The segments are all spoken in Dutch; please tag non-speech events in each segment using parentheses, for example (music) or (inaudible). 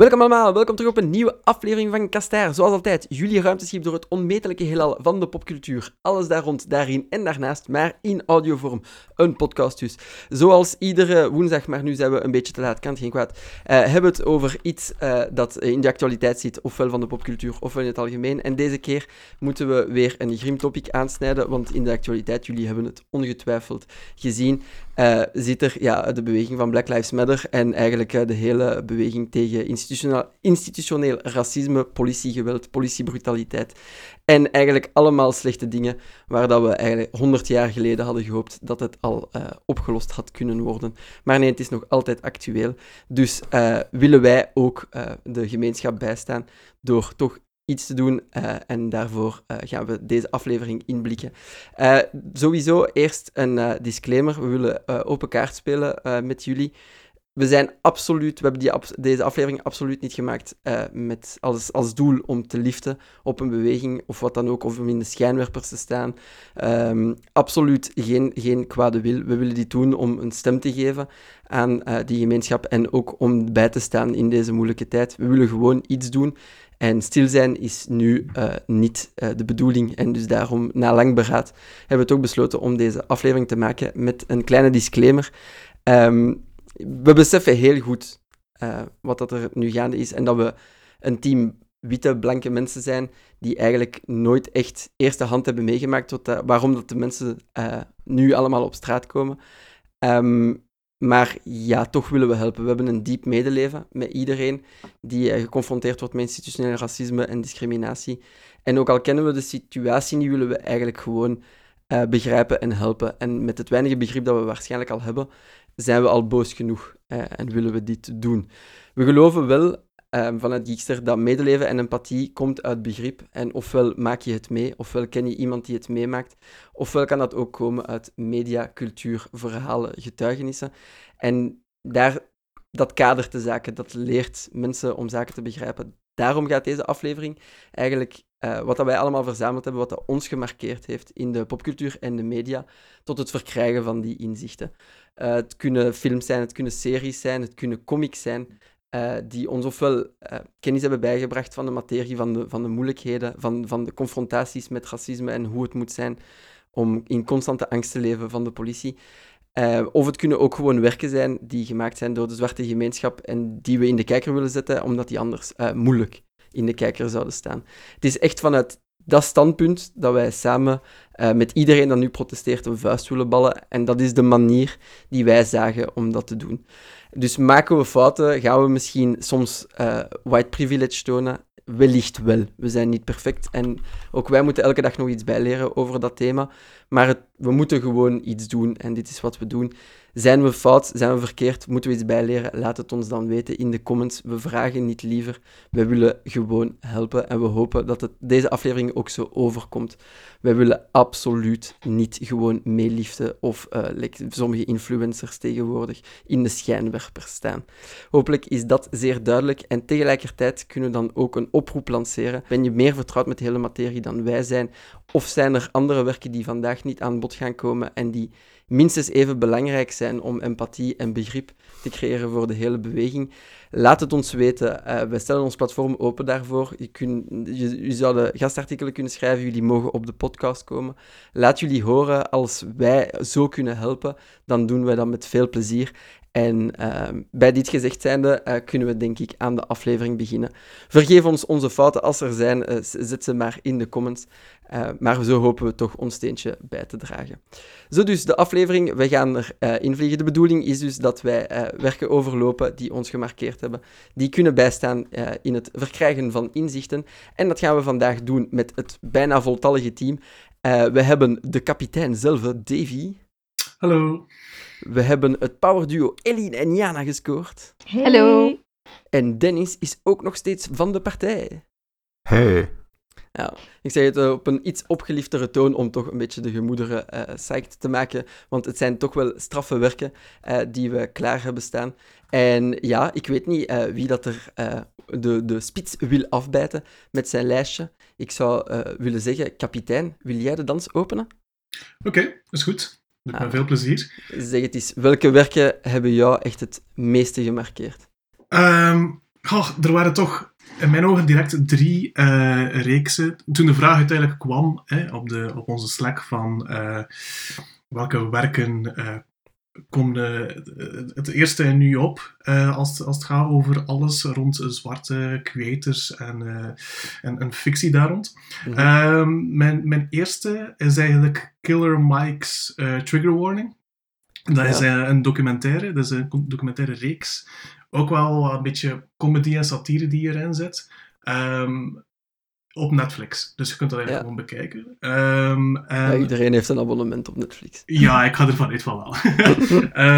Welkom allemaal, welkom terug op een nieuwe aflevering van Kastaar. Zoals altijd, jullie ruimteschip door het onmetelijke heelal van de popcultuur. Alles daar rond, daarin en daarnaast, maar in audiovorm. Een podcast dus. Zoals iedere woensdag, maar nu zijn we een beetje te laat, kan het geen kwaad. Uh, hebben we het over iets uh, dat in de actualiteit zit, ofwel van de popcultuur, ofwel in het algemeen. En deze keer moeten we weer een grimtopic aansnijden, want in de actualiteit, jullie hebben het ongetwijfeld gezien, uh, zit er ja, de beweging van Black Lives Matter en eigenlijk de hele beweging tegen institutioneel, racisme, politiegeweld, politiebrutaliteit. En eigenlijk allemaal slechte dingen waar dat we eigenlijk 100 jaar geleden hadden gehoopt dat het al uh, opgelost had kunnen worden. Maar nee, het is nog altijd actueel. Dus uh, willen wij ook uh, de gemeenschap bijstaan door toch iets te doen. En daarvoor gaan we deze aflevering inblikken. Sowieso eerst een disclaimer. We willen open kaart spelen met jullie. We zijn absoluut, we hebben die, deze aflevering absoluut niet gemaakt met als, als doel om te liften op een beweging of wat dan ook, of om in de schijnwerpers te staan. Um, absoluut geen, geen kwade wil. We willen dit doen om een stem te geven aan die gemeenschap en ook om bij te staan in deze moeilijke tijd. We willen gewoon iets doen en stil zijn is nu uh, niet de bedoeling. En dus daarom, na lang beraad, hebben we het ook besloten om deze aflevering te maken met een kleine disclaimer. Um, we beseffen heel goed uh, wat dat er nu gaande is en dat we een team witte, blanke mensen zijn die eigenlijk nooit echt eerste hand hebben meegemaakt wat, waarom dat de mensen nu allemaal op straat komen. Um, maar ja, toch willen we helpen. We hebben een diep medeleven met iedereen die geconfronteerd wordt met institutioneel racisme en discriminatie. En ook al kennen we de situatie niet, willen we eigenlijk gewoon begrijpen en helpen. En met het weinige begrip dat we waarschijnlijk al hebben, zijn we al boos genoeg en willen we dit doen. We geloven wel um, vanuit Geekster dat medeleven en empathie komt uit begrip. En ofwel maak je het mee, ofwel ken je iemand die het meemaakt, ofwel kan dat ook komen uit media, cultuur, verhalen, getuigenissen. En daar, dat kadert de zaken, dat leert mensen om zaken te begrijpen. Daarom gaat deze aflevering eigenlijk uh, wat dat wij allemaal verzameld hebben, wat dat ons gemarkeerd heeft in de popcultuur en de media, tot het verkrijgen van die inzichten. Uh, het kunnen films zijn, het kunnen series zijn, het kunnen comics zijn. Uh, die ons ofwel uh, kennis hebben bijgebracht van de materie, van de, van de moeilijkheden, van, van de confrontaties met racisme en hoe het moet zijn om in constante angst te leven van de politie. Of het kunnen ook gewoon werken zijn die gemaakt zijn door de zwarte gemeenschap en die we in de kijker willen zetten, omdat die anders moeilijk in de kijker zouden staan. Het is echt vanuit dat standpunt dat wij samen met iedereen dat nu protesteert een vuist willen ballen. En dat is de manier die wij zagen om dat te doen. Dus maken we fouten, gaan we misschien soms uh, white privilege tonen? Wellicht wel. We zijn niet perfect en ook wij moeten elke dag nog iets bijleren over dat thema. Maar we moeten gewoon iets doen en dit is wat we doen. Zijn we fout? Zijn we verkeerd? Moeten we iets bijleren? Laat het ons dan weten in de comments. We vragen niet liever. We willen gewoon helpen en we hopen dat het deze aflevering ook zo overkomt. Wij willen absoluut niet gewoon meeliften of like sommige influencers tegenwoordig in de schijnwerpers staan. Hopelijk is dat zeer duidelijk en tegelijkertijd kunnen we dan ook een oproep lanceren. Ben je meer vertrouwd met de hele materie dan wij zijn? Of zijn er andere werken die vandaag niet aan bod gaan komen en die minstens even belangrijk zijn om empathie en begrip te creëren voor de hele beweging. Laat het ons weten. Uh, wij stellen ons platform open daarvoor. Je, kun, je, gastartikelen kunnen schrijven, jullie mogen op de podcast komen. Laat jullie horen als wij zo kunnen helpen, dan doen wij dat met veel plezier. En uh, bij dit gezegd zijnde uh, kunnen we denk ik aan de aflevering beginnen. Vergeef ons onze fouten als er zijn, uh, zet ze maar in de comments. maar zo hopen we toch ons steentje bij te dragen. Zo dus, de aflevering, we gaan er invliegen. De bedoeling is dus dat wij werken overlopen die ons gemarkeerd hebben. Die kunnen bijstaan in het verkrijgen van inzichten. En dat gaan we vandaag doen met het bijna voltallige team. we hebben de kapitein zelf, Davy. Hallo. We hebben het powerduo Eline en Jana gescoord. Hallo. En Dennis is ook nog steeds van de partij. Hey. Ja, ik zeg het eh, op een iets opgelieftere toon om toch een beetje de gemoederen uh, psyched te maken. Want het zijn toch wel straffe werken uh, die we klaar hebben staan. En ja, ik weet niet uh, wie dat er de, de spits wil afbijten met zijn lijstje. Ik zou willen zeggen, kapitein, wil jij de dans openen? Oké, okay, is goed. Met ah. veel plezier. Zeg het eens, welke werken hebben jou echt het meeste gemarkeerd? Um, Oh, er waren toch in mijn ogen direct drie uh, reeksen. Toen de vraag uiteindelijk kwam hè, op, de, op onze Slack van uh, welke werken uh, komt het eerste nu op als, als het gaat over alles rond zwarte creators en, en, en, fictie daar rond. Mm -hmm. mijn, mijn eerste is eigenlijk Killer Mike's Trigger Warning. Dat is een documentaire, dat is een documentaire reeks ook wel een beetje comedy en satire die erin zit. Um, op Netflix. Dus je kunt dat eigenlijk gewoon bekijken. Um, en... ja, iedereen heeft een abonnement op Netflix. Ja, ik ga ervan uit van wel.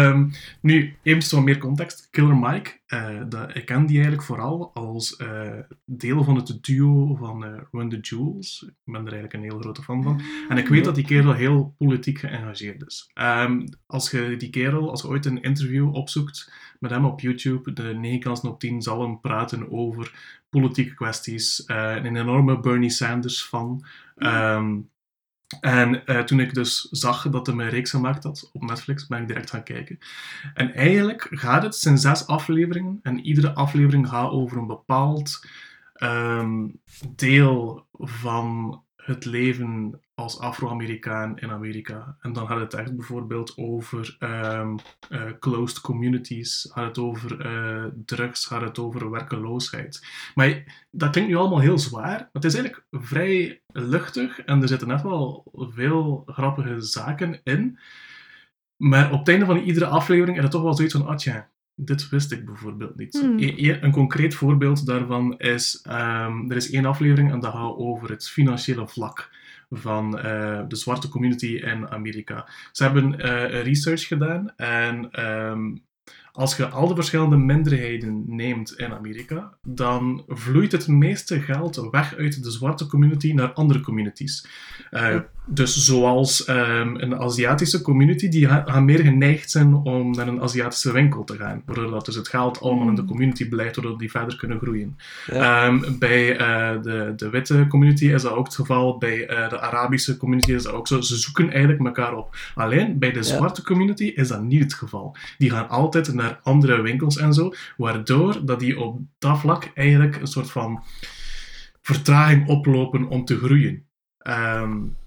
um, nu, eventjes wat meer context. Killer Mike, uh, dat, ik ken die eigenlijk vooral als uh, deel van het duo van uh, Run the Jewels. Ik ben er eigenlijk een heel grote fan van. En ik weet dat die kerel heel politiek geëngageerd is. Um, als je die kerel, als je ooit een interview opzoekt met hem op YouTube, de 9 kansen op 10 zal hem praten over politieke kwesties. Uh, een enorme Bernie Sanders fan. Um, en uh, toen ik dus zag dat hij een reeks gemaakt had op Netflix, ben ik direct gaan kijken. En eigenlijk gaat het, zijn zes afleveringen. En iedere aflevering gaat over een bepaald um, deel van het leven als Afro-Amerikaan in Amerika. En dan gaat het echt bijvoorbeeld over um, uh, closed communities, gaat het over uh, drugs, gaat het over werkeloosheid. Maar dat klinkt nu allemaal heel zwaar, maar het is eigenlijk vrij luchtig en er zitten echt wel veel grappige zaken in. Maar op het einde van iedere aflevering is het toch wel zoiets van, tja, dit wist ik bijvoorbeeld niet. Hmm. E een concreet voorbeeld daarvan is, um, er is één aflevering en dat gaat over het financiële vlak van uh, de zwarte community in Amerika. Ze hebben uh, research gedaan en um, als je al de verschillende minderheden neemt in Amerika, dan vloeit het meeste geld weg uit de zwarte community naar andere communities. Uh, dus zoals um, een Aziatische community, die gaan meer geneigd zijn om naar een Aziatische winkel te gaan. Waardoor dat dus het geld allemaal in de mm. community blijft, waardoor die verder kunnen groeien. Ja. Um, bij uh, de, de witte community is dat ook het geval. Bij uh, de Arabische community is dat ook zo. Ze zoeken eigenlijk elkaar op. Alleen bij de zwarte ja. community is dat niet het geval. Die gaan altijd naar andere winkels en zo, waardoor dat die op dat vlak eigenlijk een soort van vertraging oplopen om te groeien. Um,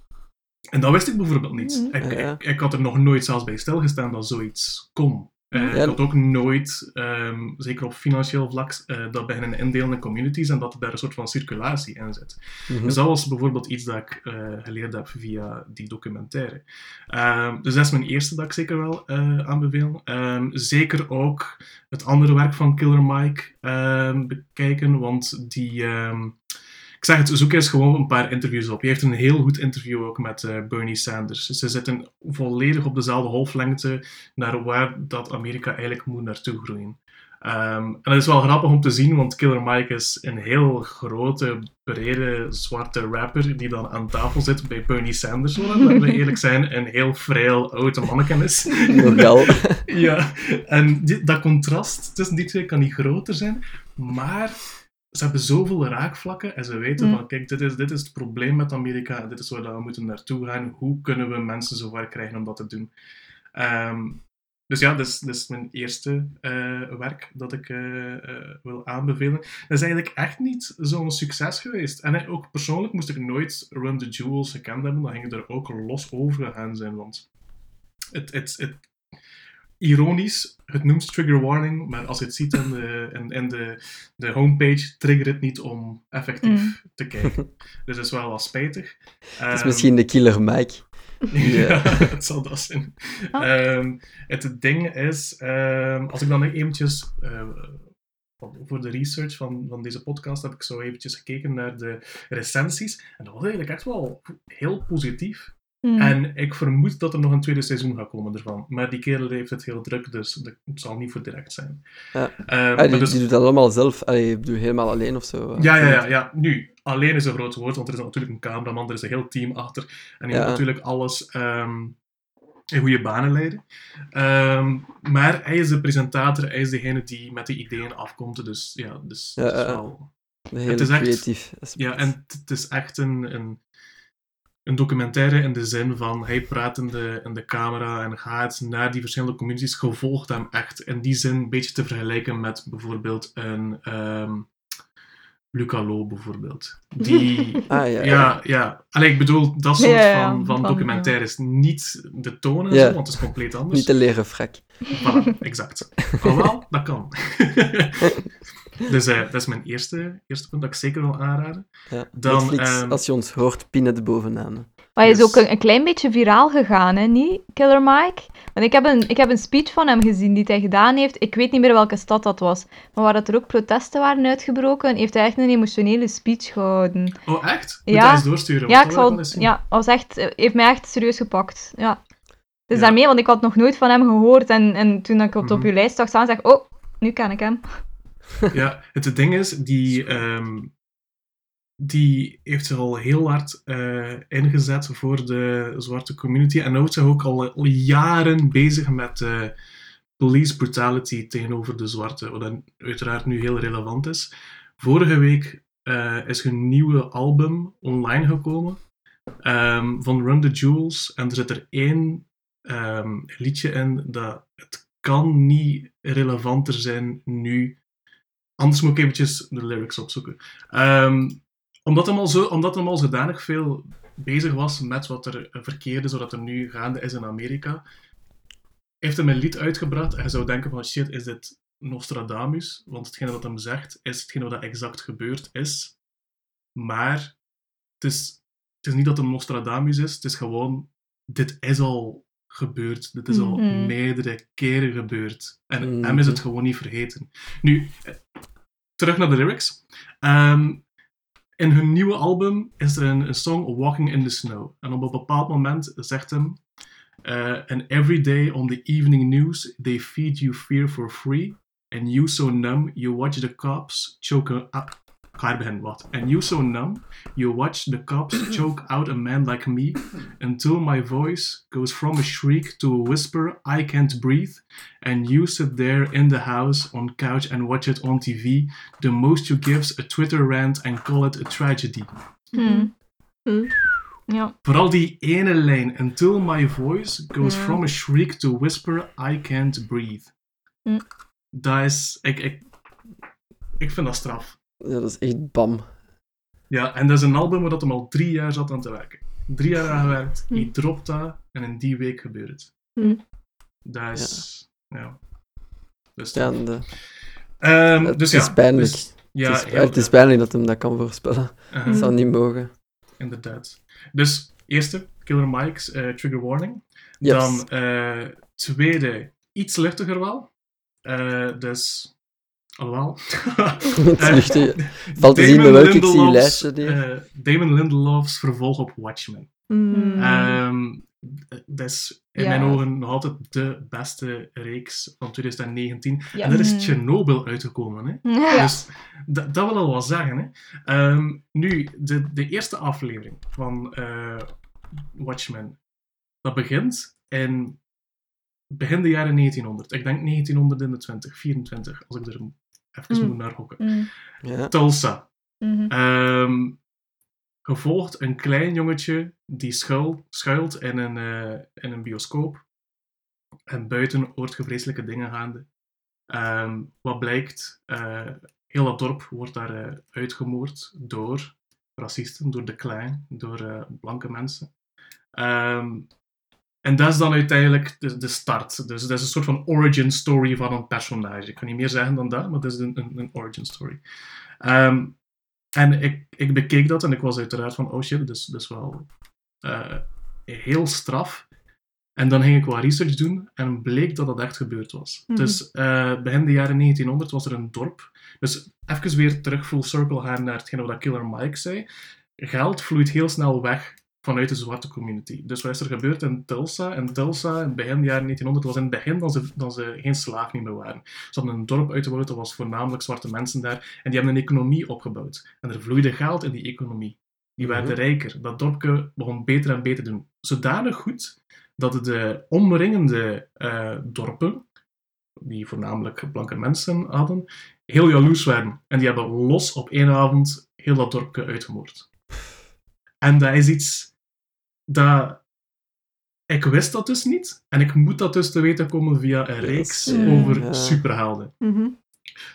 en dat wist ik bijvoorbeeld niet. Mm, ik, ik, ik, had er nog nooit zelfs bij stilgestaan dat zoiets kon. Uh, ja. Ik had ook nooit, um, zeker op financieel vlak, uh, dat beginnen indelen in communities en dat er daar een soort van circulatie in zit. Mm -hmm. Dus dat was bijvoorbeeld iets dat ik uh, geleerd heb via die documentaire. Um, dus dat is mijn eerste dat ik zeker wel aanbeveel. Um, zeker ook het andere werk van Killer Mike bekijken, want die zeg het, zoek eens gewoon een paar interviews op. Je heeft een heel goed interview ook met uh, Bernie Sanders. Ze zitten volledig op dezelfde golflengte naar waar dat Amerika eigenlijk moet naartoe groeien. Um, en dat is wel grappig om te zien, want Killer Mike is een heel grote, brede, zwarte rapper die dan aan tafel zit bij Bernie Sanders, laten we (laughs) eerlijk zijn, een heel frail oude manneken is. (laughs) (laughs) Ja, en die, dat contrast tussen die twee kan niet groter zijn, maar ze hebben zoveel raakvlakken en ze weten mm. van, kijk, dit is, dit is het probleem met Amerika, dit is waar we moeten naartoe gaan, hoe kunnen we mensen zover krijgen om dat te doen. Um, dus ja, dat is, dat is mijn eerste uh, werk dat ik uh, uh, wil aanbevelen. Dat is eigenlijk echt niet zo'n succes geweest. En ook persoonlijk moest ik nooit Run the Jewels gekend hebben, dan ging ik er ook los over gegaan zijn, want het, het, het ironisch, het noemt trigger warning, maar als je het ziet in de, in, in de, de homepage, trigger het niet om effectief mm. te kijken. Dus dat is wel wat spijtig. Dat is um, misschien de killer Mike. (laughs) ja, het zal dat zijn. Oh. Um, het ding is, um, als ik dan eventjes... Uh, voor de research van, van deze podcast heb ik zo eventjes gekeken naar de recensies. En dat was eigenlijk echt wel heel positief. Mm. En ik vermoed dat er nog een tweede seizoen gaat komen ervan. Maar die kerel heeft het heel druk, dus het zal niet voor direct zijn. Ja. Uh, die, dus... die, doet dat allemaal zelf. Allee, je doet helemaal alleen of zo. Ja, ja, ja, ja. Nu, alleen is een groot woord, want er is natuurlijk een cameraman, er is een heel team achter. En die ja. moet natuurlijk alles um, in goede banen leiden. Um, maar hij is de presentator, hij is degene die met de ideeën afkomt. Dus ja, dus, ja, is wel... Heel het is creatief. Echt, ja, en het is echt een, een een documentaire in de zin van hij praat in de, in de camera en gaat naar die verschillende communities. Je volgt hem echt. In die zin een beetje te vergelijken met bijvoorbeeld een ehm Luca Lo bijvoorbeeld. (laughs) Die, Ah, ja. ja, ja. Allee, ik bedoel, dat soort Ja, van, van van, documentaires. Niet de toon en Ja. zo, want het is compleet anders. Niet de leren frak. Voilà, exact. Alhoewel, dat kan. (laughs) dus eh, dat is mijn eerste, eerste punt dat ik zeker wil aanraden. Ja. Dan, Netflix, ehm, als je ons hoort, pin het bovenaan. Maar hij is ook een, een klein beetje viraal gegaan, hè, niet, Killer Mike? Want ik heb, een, ik heb een speech van hem gezien die hij gedaan heeft. Ik weet niet meer welke stad dat was. Maar waar dat er ook protesten waren uitgebroken, heeft hij echt een emotionele speech gehouden. Oh, echt? Moet Ja. eens doorsturen? Ja, ik zal, ja was echt, eh, heeft mij echt serieus gepakt. Ja. Dus Ja. daarmee, want ik had nog nooit van hem gehoord. En, en toen ik het op Mhm. uw lijst zag staan, zeg ik, oh, nu ken ik hem. Ja, het ding is, die, (laughs) die heeft zich al heel hard eh, ingezet voor de zwarte community en houdt zich ook al, jaren bezig met eh, police brutality tegenover de zwarte, wat uiteraard nu heel relevant is. Vorige week eh, is hun nieuwe album online gekomen ehm, van Run the Jewels en er zit er één ehm, liedje in dat het kan niet relevanter zijn nu Anders moet ik eventjes de lyrics opzoeken. Ehm, omdat, hem al zo, omdat hem al zodanig veel bezig was met wat er verkeerde, zodat er nu gaande is in Amerika, heeft hij een lied uitgebracht en je zou denken van shit, is dit Nostradamus? Want hetgene wat hem zegt, is hetgene wat exact gebeurd is. Maar het is, het is niet dat hem Nostradamus is, het is gewoon, dit is al gebeurd. Dit is al Mhm. meerdere keren gebeurd. En Mhm. hem is het gewoon niet vergeten. Nu, eh, terug naar de lyrics. Ehm, in hun nieuwe album is er een, een song, Walking in the Snow. En op een bepaald moment zegt hem... eh, and every day on the evening news, they feed you fear for free. And you so numb, you watch the cops choke... A, wat. And you so numb, you watch the cops (clears throat) choke out a man like me until my voice goes from a shriek to a whisper, I can't breathe. And you sit there in the house on couch and watch it on TV. The most you give's a Twitter rant and call it a tragedy. Hmm. Hmm. Ja. Vooral die ene lijn, until my voice goes Ja. from a shriek to a whisper, I can't breathe. Hm. Dat is, ik, ik, ik vind dat straf. Ja, dat is echt bam. Ja, en dat is een album waar dat hem al drie jaar zat aan te werken. Drie jaar aan gewerkt, hij dropt dat en in die week gebeurt het. Hm. Dat is, ja. Dus, Ja, de- Ehm, het dus is ja, pijnlijk. dus- ja, het, is, heel- het is pijnlijk dat hem dat kan voorspellen. uh-huh, Dat zou niet mogen. inderdaad. Dus, eerste, Killer Mike's eh, Trigger Warning. Yes. Dan eh, tweede, iets luchtiger wel. Eh, dus, alhoewel. Het (laughs) Eh. (laughs) Valt te zien Damon bij welke ik zie je Lindelof's, lijstje eh, Damon Lindelof's vervolg op Watchmen. Hmm. Ehm, dat is in Ja. mijn ogen nog altijd de beste reeks van 2019. Ja. En daar is Mm. Chernobyl uitgekomen. Hè? Ja. Dus dat, dat wil al wel zeggen. Hè? Ehm, nu, de, de eerste aflevering van eh, Watchmen, dat begint in begin de jaren 1900. Ik denk 1920, 24, als ik er even Mm. moet naar hokken. Ja. Tulsa. Mhm. Ehm, gevolgd een klein jongetje die schuil, schuilt in een, eh, in een bioscoop. En buiten hoort je vreselijke dingen gaande. Ehm, wat blijkt, eh, heel dat dorp wordt daar eh, uitgemoord door racisten, door de klein, door eh, blanke mensen. Ehm, en dat is dan uiteindelijk de, de start. Dus dat is een soort van origin story van een personage. Ik kan niet meer zeggen dan dat, maar dat is een, een, een origin story. Ehm, en ik, ik bekeek dat en ik was uiteraard van, oh shit, dat is, is wel eh, heel straf. En dan ging ik wat research doen en bleek dat dat echt gebeurd was. Mhm. Dus eh, begin de jaren 1900 was er een dorp. Dus even weer terug full circle gaan naar hetgene wat Killer Mike zei. Geld vloeit heel snel weg vanuit de zwarte community. Dus wat is er gebeurd in Tulsa? En Tulsa, in begin jaren 1900, was in het begin dat ze, dat ze geen slaaf meer waren. Ze hadden een dorp uitgebouwd, dat was voornamelijk zwarte mensen daar. En die hebben een economie opgebouwd. En er vloeide geld in die economie. Die werden Mhm. rijker. Dat dorpje begon beter en beter te doen. Zodanig goed dat de omringende eh, dorpen, die voornamelijk blanke mensen hadden, heel jaloers werden. En die hebben los op één avond heel dat dorpje uitgemoord. En dat is iets dat, ik wist dat dus niet. En ik moet dat dus te weten komen via een reeks Yes. over Ja. superhelden. Mhm.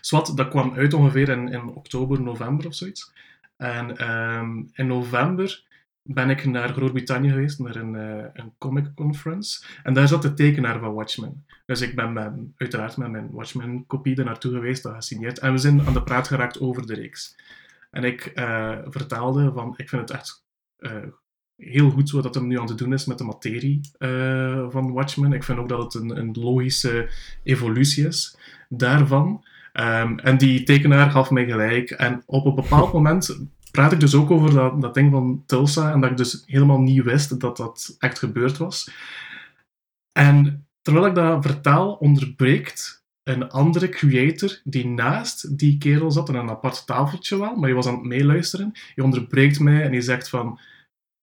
Zwat, dat kwam uit ongeveer in, in oktober, november of zoiets. En ehm, in november ben ik naar Groot-Brittannië geweest, naar een, eh, een comic conference. En daar zat de tekenaar van Watchmen. Dus ik ben met, uiteraard met mijn Watchmen-kopie er naartoe geweest, dat gesigneerd. En we zijn aan de praat geraakt over de reeks. En ik eh, vertelde van, ik vind het echt eh, heel goed zo dat hem nu aan het doen is met de materie eh, van Watchmen. Ik vind ook dat het een, een logische evolutie is daarvan. Ehm, en die tekenaar gaf mij gelijk. En op een bepaald (laughs) moment praat ik dus ook over dat, dat ding van Tulsa. En dat ik dus helemaal niet wist dat dat echt gebeurd was. En terwijl ik dat vertaal, onderbreekt een andere creator die naast die kerel zat, aan een apart tafeltje wel, maar die was aan het meeluisteren. Die onderbreekt mij en die zegt van...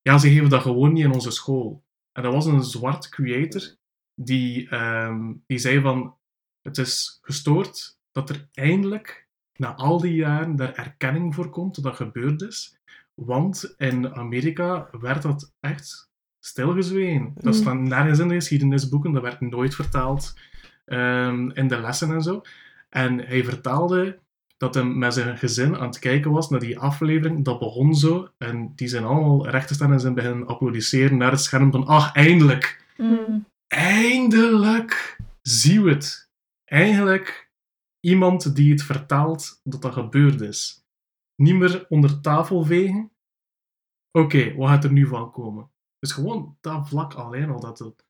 Ja, ze geven dat gewoon niet in onze school. En dat was een zwart creator die, ehm, die zei van... Het is gestoord dat er eindelijk, na al die jaren, daar erkenning voor komt dat dat gebeurd is. Want in Amerika werd dat echt stilgezwegen. Dat Mm. staat nergens in de geschiedenisboeken, dat werd nooit vertaald ehm, in de lessen en zo. En hij vertaalde dat hij met zijn gezin aan het kijken was naar die aflevering. Dat begon zo. En die zijn allemaal recht te staan en zijn beginnen applaudisseren naar het scherm van ach, eindelijk! Mhm. Eindelijk zien we het. Eindelijk iemand die het vertaalt dat dat gebeurd is. Niet meer onder tafel vegen. Oké, wat gaat er nu van komen? Dus gewoon dat vlak alleen al. Dat, het-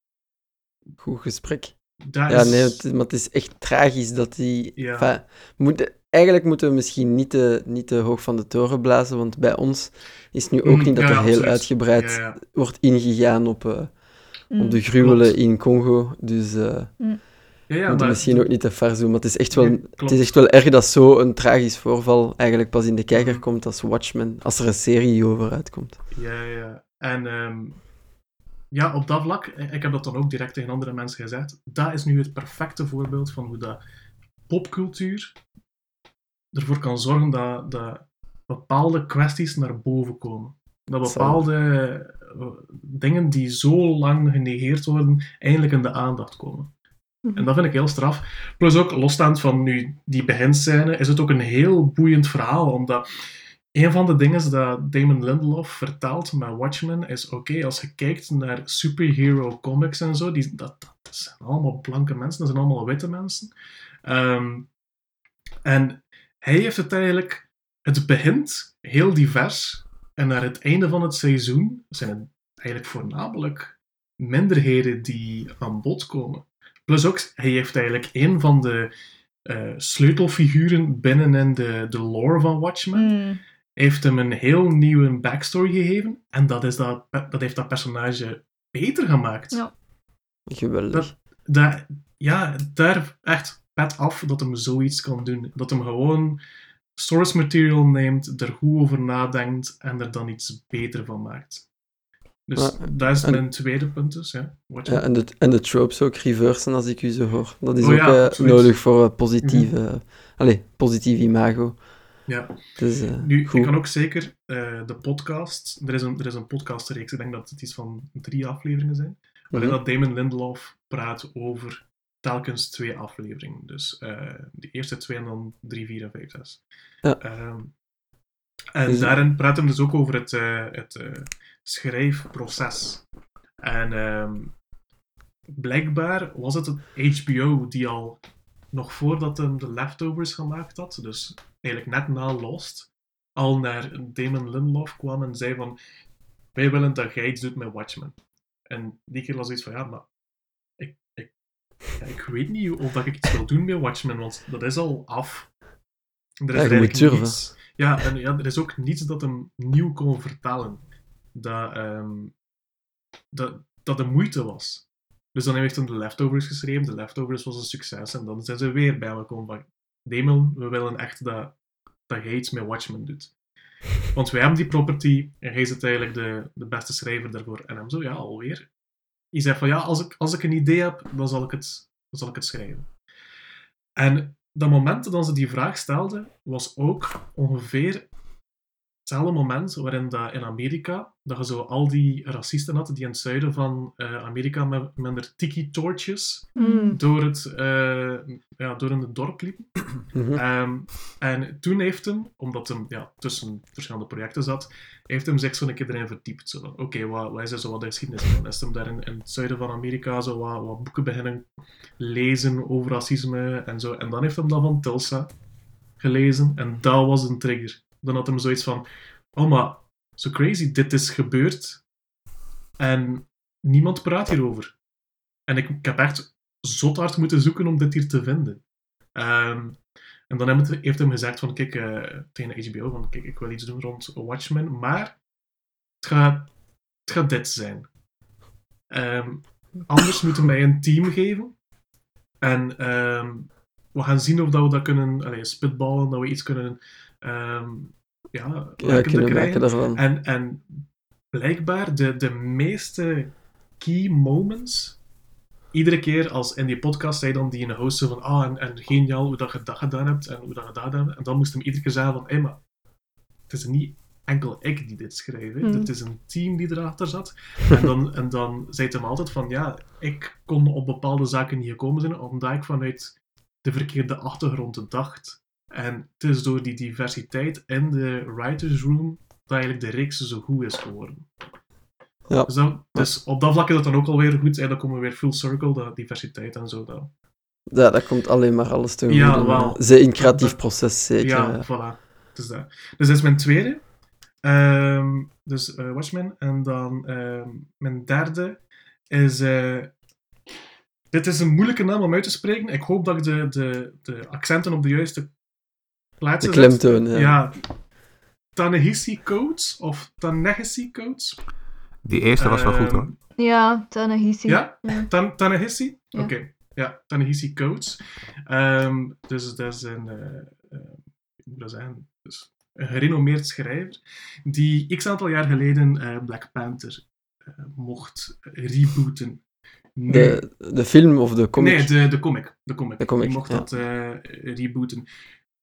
Goed gesprek. dat Ja, is, nee, het, is- maar het is echt tragisch dat die... Ja. Enfin, moet, eigenlijk moeten we misschien niet te, niet te hoog van de toren blazen, want bij ons is nu ook Mm, niet dat ja, er heel absoluut. uitgebreid Ja, ja. wordt ingegaan op, eh, Mm. op de gruwelen Klopt. in Congo. Dus eh Ja, ja, we moeten maar- misschien ook niet te ver doen. Maar het is, echt wel, het is echt wel erg dat zo'n tragisch voorval eigenlijk pas in de kijker komt als Watchmen, als er een serie over uitkomt. Ja, ja. En ehm, ja, op dat vlak, eh, ik heb dat dan ook direct tegen andere mensen gezegd, dat is nu het perfecte voorbeeld van hoe dat popcultuur ervoor kan zorgen dat, dat bepaalde kwesties naar boven komen. Dat bepaalde eh, dingen die zo lang genegeerd worden, eindelijk in de aandacht komen. En dat vind ik heel straf. Plus ook, losstaand van nu die beginscène, is het ook een heel boeiend verhaal, omdat een van de dingen dat Damon Lindelof vertelt met Watchmen is, oké, als je kijkt naar superhero comics en zo, die, dat, dat zijn allemaal blanke mensen, dat zijn allemaal witte mensen. Ehm, en hij heeft het eigenlijk, het begint heel divers, en naar het einde van het seizoen zijn het eigenlijk voornamelijk minderheden die aan bod komen. Plus ook, hij heeft eigenlijk een van de eh, sleutelfiguren binnen in de, de lore van Watchmen Mm. heeft hem een heel nieuwe backstory gegeven. En dat, is dat, dat heeft dat personage beter gemaakt. Ja. Geweldig. Dat- Dat, ja, daar echt pet af dat hem zoiets kan doen. Dat hem gewoon source material neemt, er goed over nadenkt en er dan iets beter van maakt. Dus Maar- dat is en- mijn tweede punt dus, ja. Ja, en, de, en de tropes ook reversen als ik u zo hoor. Dat is Oh ook ja, eh, nodig voor eh, positieve, allee, positief imago. Ja. Dus, eh, Nu, goed. ik kan ook zeker eh, de podcast... Er is, een, er is een podcastreeks, ik denk dat het iets van drie afleveringen zijn, waarin Mhm. dat Damon Lindelof praat over telkens twee afleveringen. Dus eh, de eerste twee en dan drie, vier en vijf, zes. Ja. Ehm, en Dus- daarin praat hij dus ook over het, eh, het eh, schrijfproces. En ehm, blijkbaar was het het HBO die al nog voordat hem de Leftovers gemaakt had, dus eigenlijk net na Lost, al naar Damon Lindelof kwam en zei van wij willen dat jij iets doet met Watchmen. En die keer was zoiets van, ja, maar ja, ik weet niet of dat ik iets wil doen met Watchmen, want dat is al af. Er is Ja, eigenlijk niets. Ja, en ja, er is ook niets dat hem nieuw kon vertellen. Dat, ehm, dat, dat de moeite was. Dus dan heeft hij de Leftovers geschreven. De Leftovers was een succes. En dan zijn ze weer bij me gekomen van... Damon, we willen echt dat, dat jij iets met Watchmen doet. Want wij hebben die property en jij zit eigenlijk de, de beste schrijver daarvoor. En hem zo, ja, alweer. Je zegt van, ja, als ik, als ik een idee heb, dan zal ik het, dan zal ik het schrijven. En dat moment dat ze die vraag stelde, was ook ongeveer hetzelfde moment waarin dat in Amerika, dat je zo al die racisten had die in het zuiden van eh, Amerika met, met hun tiki-torches Mm. door, het, eh, ja, door in het dorp liepen. Ehm, en toen heeft hem, omdat hem ja, tussen verschillende projecten zat, heeft hem zich zo een keer erin verdiept. Zo Oké, wat, wat is er zo wat de geschiedenis van? Is hem daar in, in het zuiden van Amerika zo wat, wat boeken beginnen lezen over racisme en zo. En dan heeft hem dat van Tulsa gelezen en dat was een trigger. Dan had hem zoiets van, oh maar, zo crazy, dit is gebeurd en niemand praat hierover. En ik, heb echt zot hard moeten zoeken om dit hier te vinden. Ehm, en dan heeft hij- hem gezegd van, kijk, eh, tegen HBO, van, kijk, ik wil iets doen rond Watchmen, maar het gaat, het gaat dit zijn. Ehm, anders moeten wij een team geven. En ehm, we gaan zien of dat we dat kunnen allee, spitballen, dat we iets kunnen ehm ja, krijgen. daarvan. En, en blijkbaar de, de meeste key moments. Iedere keer als in die podcast zei dan die in de host zo van ah, en, en geniaal hoe dat je dat gedaan hebt en hoe dat je dat gedaan hebt. En dan moest hem iedere keer zeggen van hé, maar het is niet enkel ik die dit schrijf. hè. Hmm. Het is een team die erachter zat. En dan, en dan zei hij hem altijd van ja, ik kon op bepaalde zaken niet gekomen zijn omdat ik vanuit de verkeerde achtergrond dacht. En het is door die diversiteit in de writers room dat eigenlijk de reeks zo goed is geworden. Ja. Dus, dus op dat vlak is dat dan ook alweer goed. En dan komen we weer full circle, dat diversiteit en zo. Dat. Ja, dat komt alleen maar alles te Ja, wel. Ze in creatief proces zeker. Ja, ja. voilà. Dus dat. Dus dat is mijn tweede. Ehm, dus eh, Watchmen. En dan ehm, mijn derde is... eh, dit is een moeilijke naam om uit te spreken. Ik hoop dat ik de, de, de accenten op de juiste De plaatsen zet. klemtoon, ja. Ja. Tanehisi Codes of Tanehisi Codes. Die eerste was wel goed hoor. Ehm, Ja. Tan Tanehisi? Ja. Oké. Ja, Tanehisi Codes. Ehm, dus dat is een, eh, eh, hoe moet ik dat zeggen? Dus een gerenommeerd schrijver die x aantal jaar geleden eh, Black Panther eh, mocht rebooten. Nu- De, de film of de comic? Nee, de, de comic. De comic. De comic, Die mocht ja. dat eh, rebooten.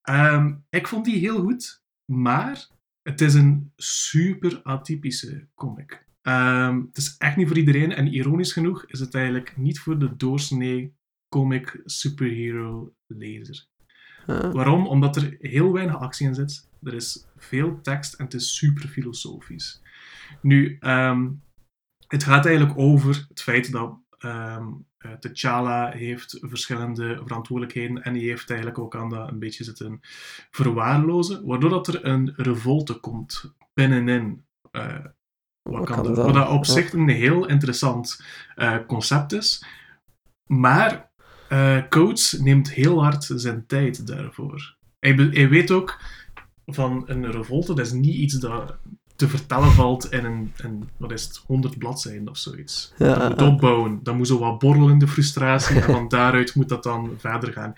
Ehm, ik vond die heel goed, maar het is een super atypische comic. Ehm, het is echt niet voor iedereen en ironisch genoeg is het eigenlijk niet voor de doorsnee comic superhero lezer. Ja. Waarom? Omdat er heel weinig actie in zit. Er is veel tekst en het is super filosofisch. Nu, ehm, het gaat eigenlijk over het feit dat eh, T'Challa heeft verschillende verantwoordelijkheden en die heeft eigenlijk ook aan dat een beetje zitten verwaarlozen, waardoor dat er een revolte komt binnenin eh Wakanda. Wakanda, Wat dat op zich een heel interessant eh, concept is. Maar eh Coates neemt heel hard zijn tijd daarvoor. Hij, hij weet ook van een revolte, dat is niet iets dat te vertellen valt in een, een wat is het, 100 bladzijden of zoiets. Ja, dat moet opbouwen. Dat moet zo wat borrelen in de frustratie en van daaruit moet dat dan verder gaan.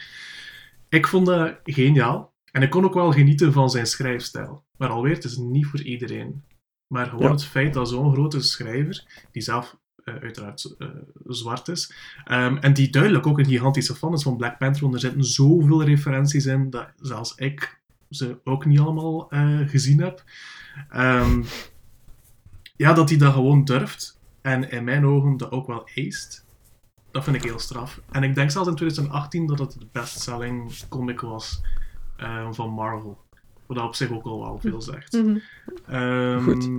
Ik vond dat geniaal. En ik kon ook wel genieten van zijn schrijfstijl. Maar alweer, het is niet voor iedereen. Maar gewoon Ja. het feit dat zo'n grote schrijver, die zelf eh, uiteraard eh, zwart is, ehm, en die duidelijk ook een gigantische fan is van Black Panther, want er zitten zoveel referenties in dat zelfs ik ze ook niet allemaal eh, gezien heb. Ehm, ja, dat hij dat gewoon durft. En in mijn ogen dat ook wel aced. Dat vind ik heel straf. En ik denk zelfs in 2018 dat het de best-selling comic was eh, van Marvel. Wat dat op zich ook al wel veel zegt. Mhm. Ehm, Goed.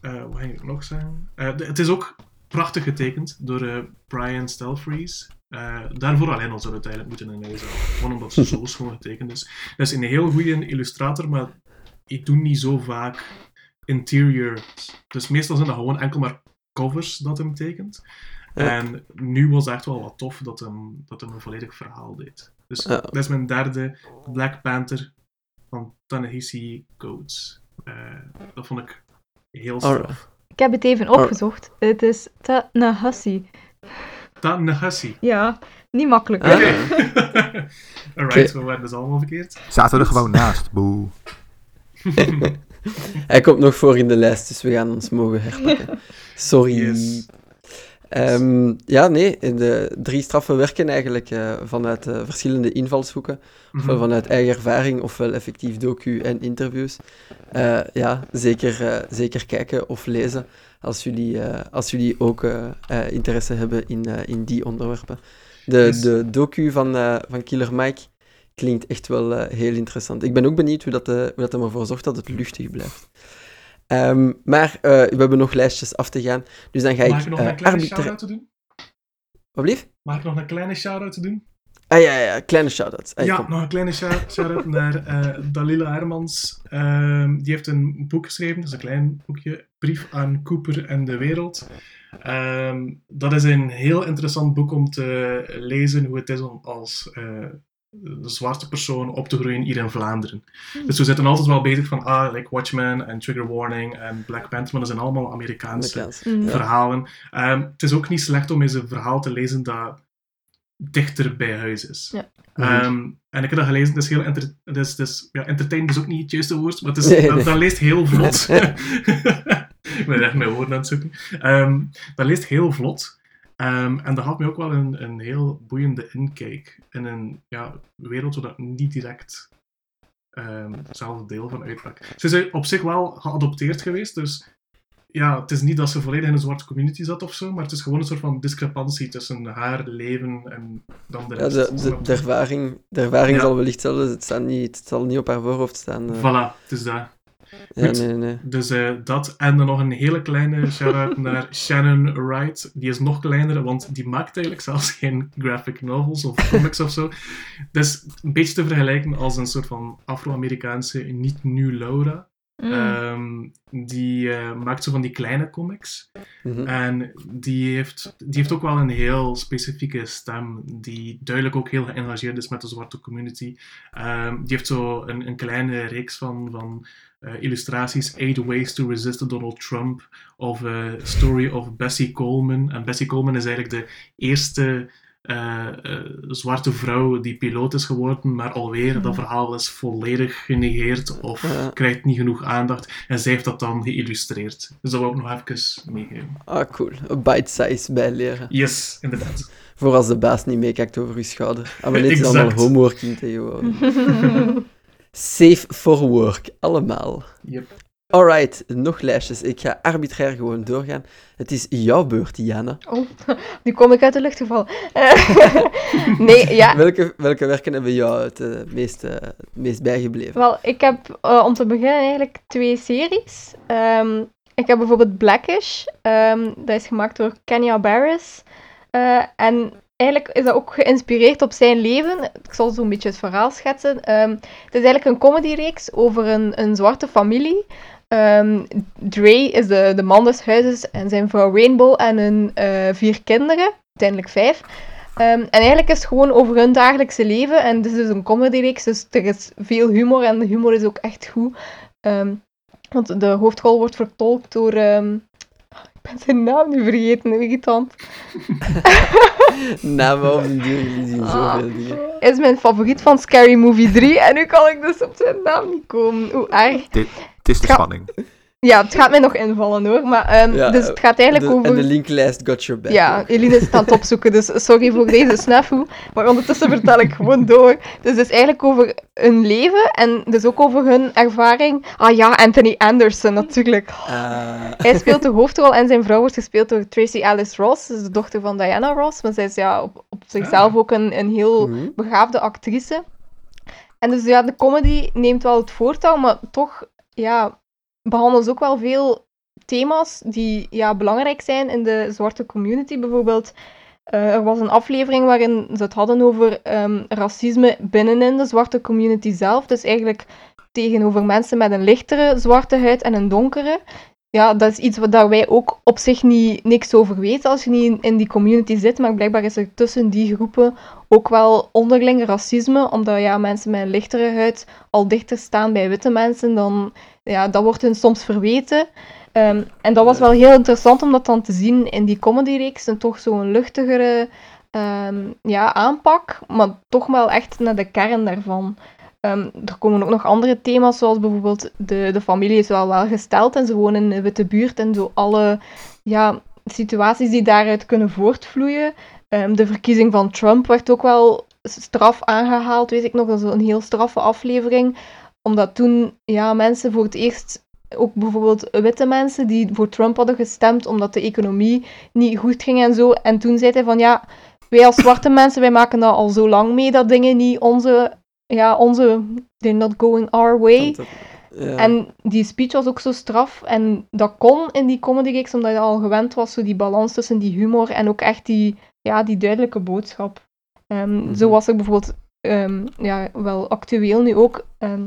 eh, wat ging ik nog zeggen? Eh, het is ook prachtig getekend door eh, Brian Stelfreeze. Eh, daarvoor alleen al zou het eigenlijk moeten in deze. Gewoon omdat het zo (laughs) schoon getekend is. Dat is een heel goede illustrator, maar ik doe niet zo vaak interiors. Dus meestal zijn dat gewoon enkel maar covers dat hem tekent. Ja. En nu was het echt wel wat tof dat hem, dat hem een volledig verhaal deed. Dus Ja. dat is mijn derde Black Panther van Tanehisi Coates. Eh, dat vond ik heel straf. Ik heb het even opgezocht. Het is Tanahasi. Tanehasi. Ja, niet makkelijk. Hè? Oké. (laughs) Alright, we waren dus allemaal verkeerd. Zaten we er gewoon naast. Boe. (laughs) Hij komt nog voor in de lijst, dus we gaan ons mogen herpakken. (laughs) Sorry. Yes. Ehm, ja, nee, de drie straffen werken eigenlijk eh, vanuit eh, verschillende invalshoeken. Ofwel Mhm. vanuit eigen ervaring, ofwel effectief docu en interviews. Eh, ja, zeker, eh, zeker kijken of lezen als jullie, eh, als jullie ook eh, eh, interesse hebben in, eh, in die onderwerpen. De, Yes. de docu van, eh, van Killer Mike klinkt echt wel eh, heel interessant. Ik ben ook benieuwd hoe dat, eh, hoe dat er maar voor zorgt dat het luchtig blijft. Ehm, maar eh, we hebben nog lijstjes af te gaan, dus dan ga Mag ik ik nog eh, een kleine shout-out te doen? Wat blieft? Mag ik nog een kleine shout-out te doen? Ah ja, ja, kleine shout-outs. Ah, ja, kom. nog een kleine shout- shout-out naar eh, Dalila Hermans. Ehm, die heeft een boek geschreven, dat is een klein boekje, Brief aan Cooper en de Wereld. Ehm, dat is een heel interessant boek om te lezen hoe het is om als eh, zwarte persoon op te groeien hier in Vlaanderen. Dus we zitten altijd wel bezig van, ah, like Watchmen en Trigger Warning en Black Panther, maar dat zijn allemaal Amerikaanse Amerikaans. Mhm. Ja. verhalen. Ehm, het is ook niet slecht om eens een verhaal te lezen dat dichter bij huis is. Ja. Ehm, en ik heb dat gelezen, het is heel enter het is, het is, ja, entertainend is ook niet het juiste woord, maar het is, Nee, dat, nee. dat leest heel vlot. (laughs) (laughs) ik ben echt mijn woorden aan het zoeken. Ehm, dat leest heel vlot. Ehm, en dat had mij ook wel een, een heel boeiende inkijk in een ja, wereld waar dat niet direct ehm, hetzelfde deel van uitmaakt. Ze is op zich wel geadopteerd geweest, dus ja, het is niet dat ze volledig in een zwarte community zat of zo, maar het is gewoon een soort van discrepantie tussen haar leven en dan de Ja, rest. de, de, de ervaring, de ervaring Ja. zal wellicht zijn. Het, staat niet, het zal niet op haar voorhoofd staan. eh. Voilà, het is ja, nee, nee. Dus eh, dat. En dan nog een hele kleine shout-out (laughs) naar Shannon Wright. Die is nog kleiner, want die maakt eigenlijk zelfs geen graphic novels of comics of zo. Dat is een beetje te vergelijken als een soort van Afro-Amerikaanse niet-nu Laura. Mm. Ehm, die eh, maakt zo van die kleine comics. Mhm. En die heeft, die heeft ook wel een heel specifieke stem, die duidelijk ook heel geëngageerd is met de zwarte community. Ehm, die heeft zo een, een kleine reeks van, van eh, illustraties, Eight Ways to Resist Donald Trump, of eh, Story of Bessie Coleman. En Bessie Coleman is eigenlijk de eerste eh, eh, zwarte vrouw die piloot is geworden, maar alweer, dat verhaal is volledig genegeerd of Ja. krijgt niet genoeg aandacht. En zij heeft dat dan geïllustreerd. Dus dat wil ik nog even meegeven. Ah, cool. Een bite-size bijleren. Yes, inderdaad. Voor als de baas niet meekijkt over uw schouder. Maar dit is allemaal homeworking tegenwoordig. (laughs) Safe for work, allemaal. Yep. Alright, nog lijstjes. Ik ga arbitrair gewoon doorgaan. Het is jouw beurt, Jana. Oh, (laughs) nu kom ik uit de lucht gevallen. (laughs) Eh, nee, ja. Welke, welke werken hebben jou het, eh, meest, eh, het meest bijgebleven? Wel, ik heb eh, om te beginnen eigenlijk twee series. Ehm, ik heb bijvoorbeeld Blackish. Ehm, dat is gemaakt door Kenya Barris. Eh, en eigenlijk is dat ook geïnspireerd op zijn leven. Ik zal zo'n beetje het verhaal schetsen. Ehm, het is eigenlijk een comedyreeks over een, een zwarte familie. Ehm, Dre is de, de man des huizes en zijn vrouw Rainbow en hun eh, vier kinderen, uiteindelijk vijf. Ehm, en eigenlijk is het gewoon over hun dagelijkse leven. En het is dus een comedyreeks, dus er is veel humor en de humor is ook echt goed. Want de hoofdrol wordt vertolkt door... ben zijn naam nu vergeten, irritant. Namen op den duur, jullie zien Ah. zoveel dingen. Is mijn favoriet van Scary Movie 3 en nu kan ik dus op zijn naam niet komen. Hoe erg. Dit, het is de spanning. Ja, het gaat mij nog invallen hoor. Maar, ehm, Ja, dus het gaat eigenlijk De- over... En de linklijst got your back. Ja, Eline is het aan het opzoeken, dus sorry voor deze (laughs) snafu. Maar ondertussen vertel ik gewoon door. Dus het is eigenlijk over hun leven en dus ook over hun ervaring. Ah ja, Anthony Anderson natuurlijk. Ah, Hij speelt de hoofdrol en zijn vrouw wordt gespeeld door Tracy Alice Ross, dus de dochter van Diana Ross. Maar zij is ja, op, op zichzelf Ah. ook een, een heel mhm. begaafde actrice. En dus ja, de comedy neemt wel het voortouw, maar toch ja, behandelen ze ook wel veel thema's die ja, belangrijk zijn in de zwarte community. Bijvoorbeeld, eh, er was een aflevering waarin ze het hadden over ehm, racisme binnenin de zwarte community zelf. Dus eigenlijk tegenover mensen met een lichtere zwarte huid en een donkere. Ja, dat is iets wat daar wij ook op zich niet, niks over weten als je niet in, in die community zit. Maar blijkbaar is er tussen die groepen ook wel onderling racisme. Omdat ja, mensen met een lichtere huid al dichter staan bij witte mensen. Dan, ja, dat wordt hun soms verweten. Ehm, en dat was wel heel interessant om dat dan te zien in die comedyreeks. En toch zo'n luchtigere ehm, ja, aanpak. Maar toch wel echt naar de kern daarvan. Ehm, er komen ook nog andere thema's, zoals bijvoorbeeld de, de familie is wel welgesteld en ze wonen in een witte buurt en zo alle ja, situaties die daaruit kunnen voortvloeien. Ehm, de verkiezing van Trump werd ook wel straf aangehaald, weet ik nog. Dat is een heel straffe aflevering. Omdat toen ja, mensen voor het eerst, ook bijvoorbeeld witte mensen, die voor Trump hadden gestemd omdat de economie niet goed ging en zo. En toen zei hij van ja, wij als zwarte mensen, wij maken dat al zo lang mee dat dingen niet onze, ja, onze, they're not going our way. Want dat- ja. En die speech was ook zo straf. En dat kon in die comedy gigs, omdat je al gewend was, zo die balans tussen die humor en ook echt die, ja, die duidelijke boodschap. Ehm, Mhm. Zo was er bijvoorbeeld, ehm, ja, wel actueel nu ook, ehm,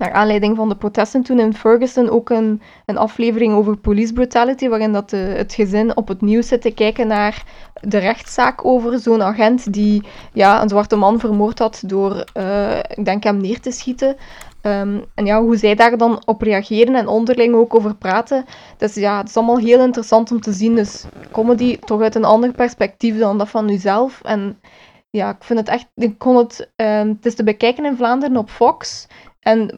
naar aanleiding van de protesten toen in Ferguson, ook een, een aflevering over police brutality, waarin dat het gezin op het nieuws zit te kijken naar de rechtszaak over zo'n agent die ja, een zwarte man vermoord had door, eh, ik denk, hem neer te schieten. Ehm, en ja, hoe zij daar dan op reageren en onderling ook over praten. Dus ja, het is allemaal heel interessant om te zien. Dus comedy toch uit een ander perspectief dan dat van uzelf. En ja, ik vind het echt... Ik kon het... ehm, het is te bekijken in Vlaanderen op Fox. En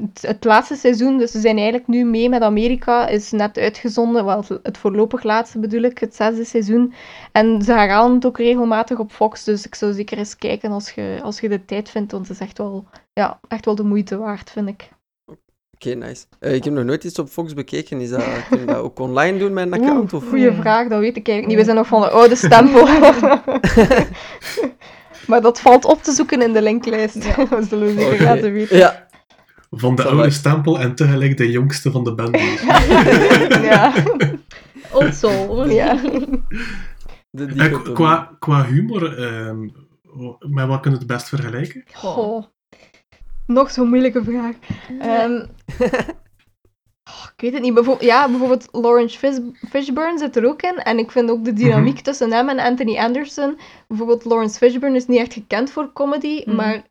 het, het laatste seizoen, dus ze zijn eigenlijk nu mee met Amerika, is net uitgezonden. Wel, het- voorlopig laatste bedoel ik, het zesde seizoen. En ze herhalen het ook regelmatig op Fox. Dus ik zou zeker eens kijken als je, als je de tijd vindt. Want het is echt wel, ja, echt wel de moeite waard, vind ik. Oké, nice. Eh, ik heb nog nooit iets op Fox bekeken. Is dat, kun je dat ook online doen met een account? Of? Goeie vraag, dat weet ik eigenlijk niet. We zijn nog van de oude stempel. (laughs) (laughs) maar dat valt op te zoeken in de linklijst. (laughs) We zullen zeker laten weten. Ja, Van de Zal oude ik- stempel en tegelijk de jongste van de band. (laughs) ja. (laughs) Old soul. ja. de Eh, qua, qua humor, ehm, met wat kun je het best vergelijken? Goh. Nog zo'n moeilijke vraag. Ehm, (laughs) oh, ik weet het niet. Bijvo- ja, bijvoorbeeld Lawrence Fish- Fishburne zit er ook in. En ik vind ook de dynamiek tussen hem en Anthony Anderson. Bijvoorbeeld Lawrence Fishburne is niet echt gekend voor comedy. Mhm. Maar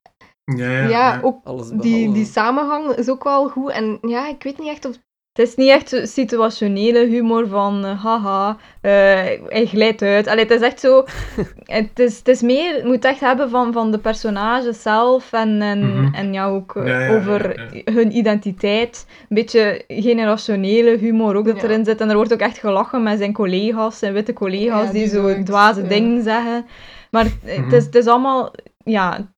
Ja, ja, ja, ook Alles die, die samenhang is ook wel goed. En ja, ik weet niet echt of... Het is niet echt zo situationele humor van eh, haha, eh, hij glijdt uit. Allee, het is echt zo... (laughs) het, is, het is meer... Het moet echt hebben van, van de personages zelf en, en, Mhm. en ja, ook eh, Ja, ja, over ja, hun identiteit. Een beetje generationele humor ook dat Ja. erin zit. En er wordt ook echt gelachen met zijn collega's, zijn witte collega's, Ja, die, die zo dwaze ja. dingen zeggen. Maar eh, Mhm. het, is, het is allemaal... Ja...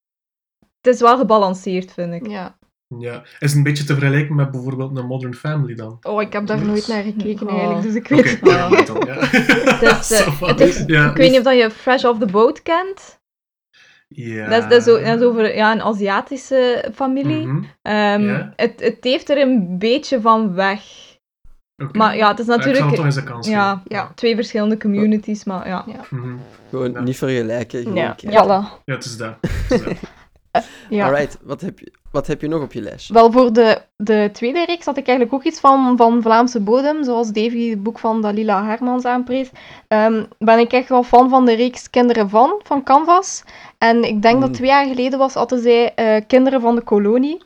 Het is wel gebalanceerd, vind ik. Ja. ja. Is het een beetje te vergelijken met bijvoorbeeld een Modern Family dan? Oh, ik heb daar nooit naar gekeken Oh. eigenlijk, dus ik weet het ja, niet. ja. Het is, (laughs) (laughs) eh, het is- ja. Ik weet niet of dat je Fresh Off the Boat kent. Ja. Dat, is, dat, is zo, dat is over ja, een Aziatische familie. Ja. het, het heeft er een beetje van weg. oké. Maar ja, het is Ja, Ik zal natuurlijk het toch eens een kans ja, geven. Ja. twee verschillende communities, maar ja. Mhm. Gewoon Ja. niet vergelijken. Gewoon Ja, voilà. Ja, het is dat. Het is dat. (laughs) Ja. Alright, wat heb, je, wat heb je nog op je lijstje? Wel, voor de, de tweede reeks had ik eigenlijk ook iets van, van Vlaamse bodem, zoals Davy het boek van Dalila Hermans aanprees. Ehm, ben ik echt wel fan van de reeks Kinderen van, van Canvas. En ik denk Mm. dat twee jaar geleden was, hadden zij eh, Kinderen van de Kolonie.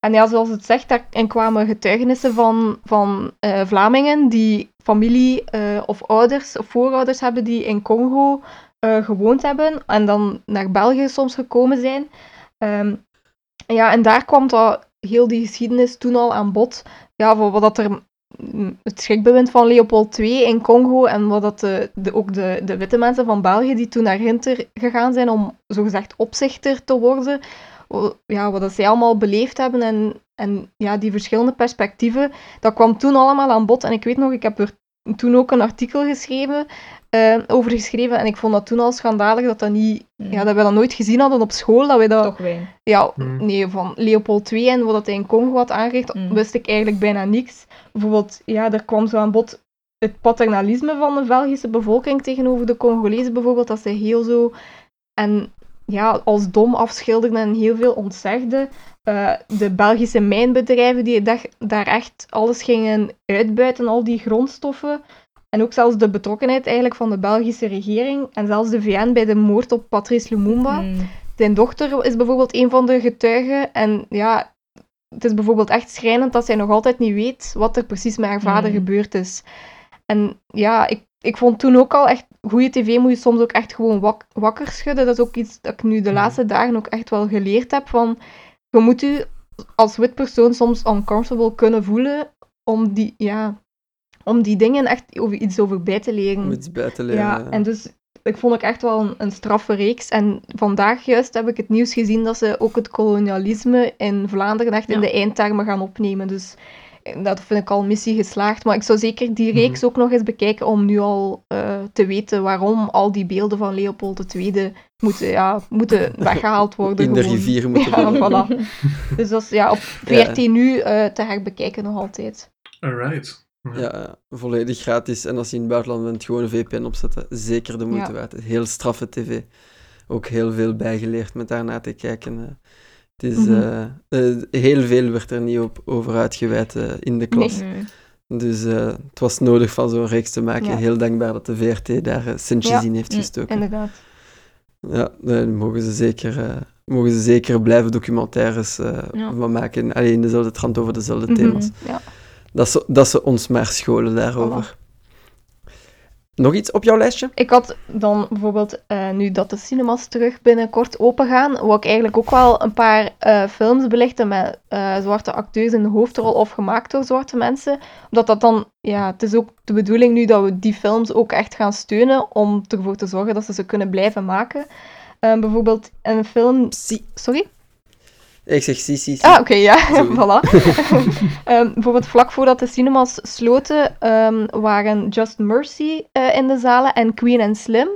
En ja, zoals het zegt, daarin kwamen getuigenissen van, van eh, Vlamingen die familie eh, of ouders of voorouders hebben die in Congo gewoond hebben en dan naar België soms gekomen zijn. Ehm, ja, en daar kwam dat heel die geschiedenis toen al aan bod. Ja, van wat dat er het schrikbewind van Leopold II in Congo en wat dat de, ook de, de witte mensen van België die toen naar Ginter gegaan zijn om zogezegd opzichter te worden, ja, wat dat zij allemaal beleefd hebben en, en ja, die verschillende perspectieven, dat kwam toen allemaal aan bod. En ik weet nog, ik heb er toen ook een artikel geschreven, eh, over geschreven en ik vond dat toen al schandalig dat, dat, niet, Mm. ja, dat we dat nooit gezien hadden op school, dat wij dat... Toch weinig. Ja, Hmm. nee, van Leopold II en wat dat hij in Congo had aangericht, Hmm. wist ik eigenlijk bijna niks. Bijvoorbeeld, ja, er kwam zo aan bod het paternalisme van de Belgische bevolking tegenover de Congolezen bijvoorbeeld, dat zij heel zo en ja, als dom afschilderden en heel veel ontzegden. Eh, de Belgische mijnbedrijven die dag- daar echt alles gingen uitbuiten, al die grondstoffen. En ook zelfs de betrokkenheid eigenlijk van de Belgische regering en zelfs de VN bij de moord op Patrice Lumumba. Mm. Zijn dochter is bijvoorbeeld een van de getuigen. En ja, het is bijvoorbeeld echt schrijnend dat zij nog altijd niet weet wat er precies met haar vader Mm. gebeurd is. En ja, ik, ik vond toen ook al echt... Goede tv moet je soms ook echt gewoon wak- wakker schudden. Dat is ook iets dat ik nu de Mm. laatste dagen ook echt wel geleerd heb. Van, je moet je als wit persoon soms uncomfortable kunnen voelen om die... Ja, om die dingen echt over iets over bij te leren. Om iets bij te leren. Ja, en dus ik vond ik echt wel een, een straffe reeks. En vandaag juist heb ik het nieuws gezien dat ze ook het kolonialisme in Vlaanderen echt in de eindtermen gaan opnemen. Dus dat vind ik al missie geslaagd. Maar ik zou zeker die reeks ook nog eens bekijken om nu al eh, te weten waarom al die beelden van Leopold II moeten, ja, moeten (laughs) weggehaald worden. In de gewoon. rivier moeten Ja, worden. voilà. (laughs) Dus dat is ja, op VRT nu eh, te herbekijken nog altijd. Alright. Ja, volledig gratis. En als je in het buitenland bent, gewoon een VPN opzetten. Zeker de moeite Ja. waard. Heel straffe tv. Ook heel veel bijgeleerd met daarna te kijken. Het is, Mhm. eh, eh, heel veel werd er niet op, over uitgeweid eh, in de klas. Dus eh, het was nodig van zo'n reeks te maken. Ja. Heel dankbaar dat de VRT daar centjes Ja. in heeft Mm, gestoken. Inderdaad. Ja, daar mogen ze zeker, eh, mogen ze zeker blijven documentaires eh, Ja. van maken. Alleen in dezelfde trant over dezelfde Mhm. thema's. Ja. Dat, ze, dat ze ons maar scholen daarover. Nog iets op jouw lijstje? Ik had dan bijvoorbeeld, eh, nu dat de cinemas terug binnenkort open gaan, wou ik eigenlijk ook wel een paar eh, films belichten met eh, zwarte acteurs in de hoofdrol of gemaakt door zwarte mensen. Omdat dat dan, ja, het is ook de bedoeling nu dat we die films ook echt gaan steunen om ervoor te zorgen dat ze ze kunnen blijven maken. Bijvoorbeeld een film... Sorry? Ik zeg si, si, si. Ah, oké, ja, (laughs) voilà. (laughs) Ehm, bijvoorbeeld vlak voordat de cinemas sloten, ehm, waren Just Mercy eh, in de zalen en Queen and Slim.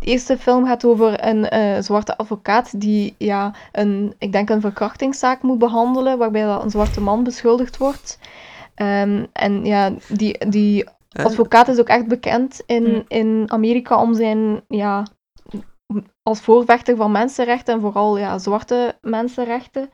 De eerste film gaat over een eh, zwarte advocaat die, ja, een, ik denk een verkrachtingszaak moet behandelen, waarbij dat een zwarte man beschuldigd wordt. Ehm, en ja, die, die advocaat is ook echt bekend in, Hmm. in Amerika om zijn, ja, als voorvechter van mensenrechten en vooral ja, zwarte mensenrechten.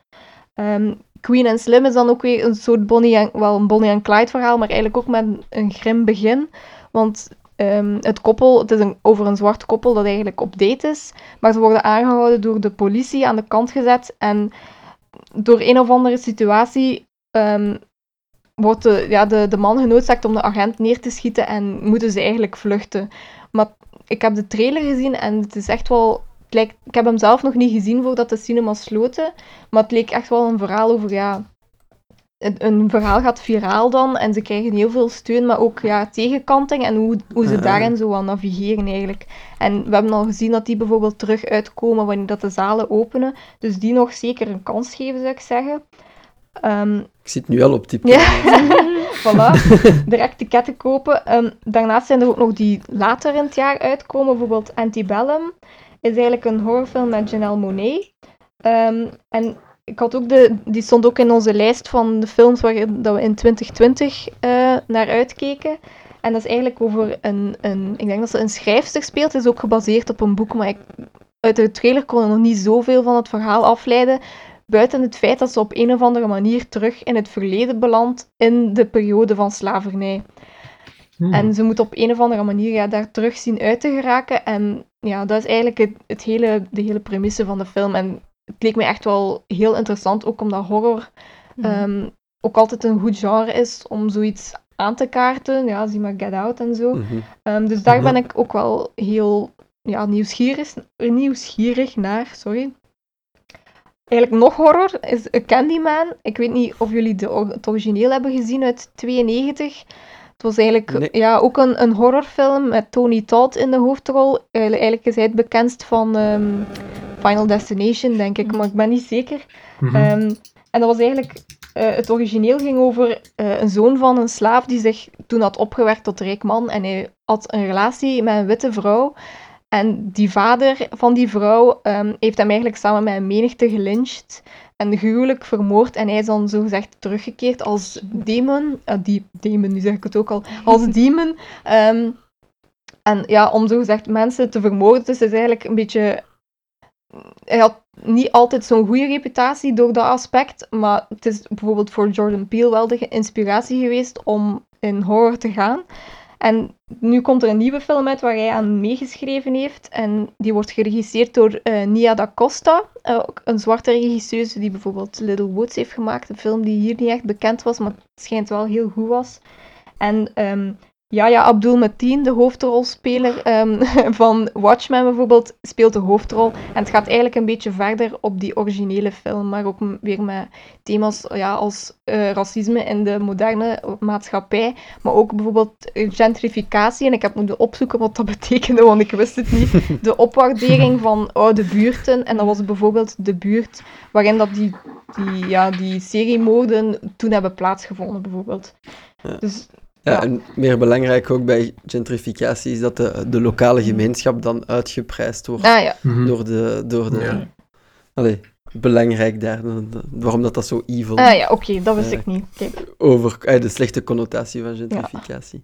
Ehm, Queen en Slim is dan ook weer een soort Bonnie en, wel een Bonnie en Clyde verhaal, maar eigenlijk ook met een, een grim begin. Want ehm, het koppel, het is een, over een zwart koppel dat eigenlijk op date is, maar ze worden aangehouden door de politie aan de kant gezet en door een of andere situatie ehm, wordt de, ja, de, de man genoodzaakt om de agent neer te schieten en moeten ze eigenlijk vluchten. Ik heb de trailer gezien en het is echt wel... Lijkt, ik heb hem zelf nog niet gezien voordat de cinemas sloten, maar het leek echt wel een verhaal over, ja... Een, een verhaal gaat viraal dan en ze krijgen heel veel steun, maar ook ja, tegenkanting en hoe, hoe ze daarin zo aan navigeren eigenlijk. En we hebben al gezien dat die bijvoorbeeld terug uitkomen wanneer dat de zalen openen, dus die nog zeker een kans geven, zou ik zeggen. Ehm, Ik zit nu al op tip. ja, (laughs) voilà. (laughs) Direct ticketten kopen. Daarnaast zijn er ook nog die later in het jaar uitkomen. Bijvoorbeeld Antebellum is eigenlijk een horrorfilm met Janelle Monáe. Ehm, en ik had ook de, die stond ook in onze lijst van de films waar dat we in 2020 eh, naar uitkeken. En dat is eigenlijk over een, een... Ik denk dat ze een schrijfster speelt. Het is ook gebaseerd op een boek, maar ik, uit de trailer kon ik nog niet zoveel van het verhaal afleiden. Buiten het feit dat ze op een of andere manier terug in het verleden belandt in de periode van slavernij. Hmm. En ze moet op een of andere manier ja, daar terug zien uit te geraken. En ja, dat is eigenlijk het, het hele, de hele premisse van de film. En het leek me echt wel heel interessant, ook omdat horror ehm, ook altijd een goed genre is om zoiets aan te kaarten. Ja, zie maar Get Out en zo. Mhm. Ehm, dus daar ben ik ook wel heel ja, nieuwsgierig, nieuwsgierig naar. Sorry. Eigenlijk nog horror is A Candyman. Ik weet niet of jullie de, het origineel hebben gezien uit 92. Het was eigenlijk Nee. ja, ook een, een horrorfilm met Tony Todd in de hoofdrol. Eigenlijk eigenlijk is hij het bekendst van ehm, Final Destination, denk ik, maar ik ben niet zeker. Mhm. Ehm, en dat was eigenlijk... eh, het origineel ging over eh, een zoon van een slaaf die zich toen had opgewerkt tot rijk man. En hij had een relatie met een witte vrouw. En die vader van die vrouw ehm, heeft hem eigenlijk samen met een menigte gelyncht en gruwelijk vermoord. En hij is dan zogezegd teruggekeerd als demon. eh, die, demon, nu zeg ik het ook al. Als (laughs) demon. Ehm, en ja, om zogezegd mensen te vermoorden. Dus het is eigenlijk een beetje... Hij had niet altijd zo'n goede reputatie door dat aspect. Maar het is bijvoorbeeld voor Jordan Peele wel de inspiratie geweest om in horror te gaan. En nu komt er een nieuwe film uit waar hij aan meegeschreven heeft. En die wordt geregisseerd door eh, Nia da Costa, eh, een zwarte regisseuse die bijvoorbeeld Little Woods heeft gemaakt. Een film die hier niet echt bekend was, maar het schijnt wel heel goed was. En ehm, Yahya Abdul-Mateen, de hoofdrolspeler ehm, (laughs) van Watchmen bijvoorbeeld, speelt de hoofdrol. En het gaat eigenlijk een beetje verder op die originele film, maar ook weer met thema's ja, als eh, racisme in de moderne maatschappij, maar ook bijvoorbeeld eh, gentrificatie. En ik heb moeten opzoeken wat dat (laughs) betekende, want ik wist het niet. De opwaardering van oude buurten. En dat was bijvoorbeeld de buurt waarin dat die, die, ja, die seriemoorden toen hebben plaatsgevonden, bijvoorbeeld. Ja. Dus Ja, Ja. en meer belangrijk ook bij gentrificatie is dat de, de lokale gemeenschap dan uitgeprijsd wordt ah ja, Mhm. door de... Door de Ja. Allee, belangrijk daar. de- de- waarom dat dat zo evil ah, ja oké, dat wist Ja. ik niet. Over... eh, de slechte connotatie van gentrificatie.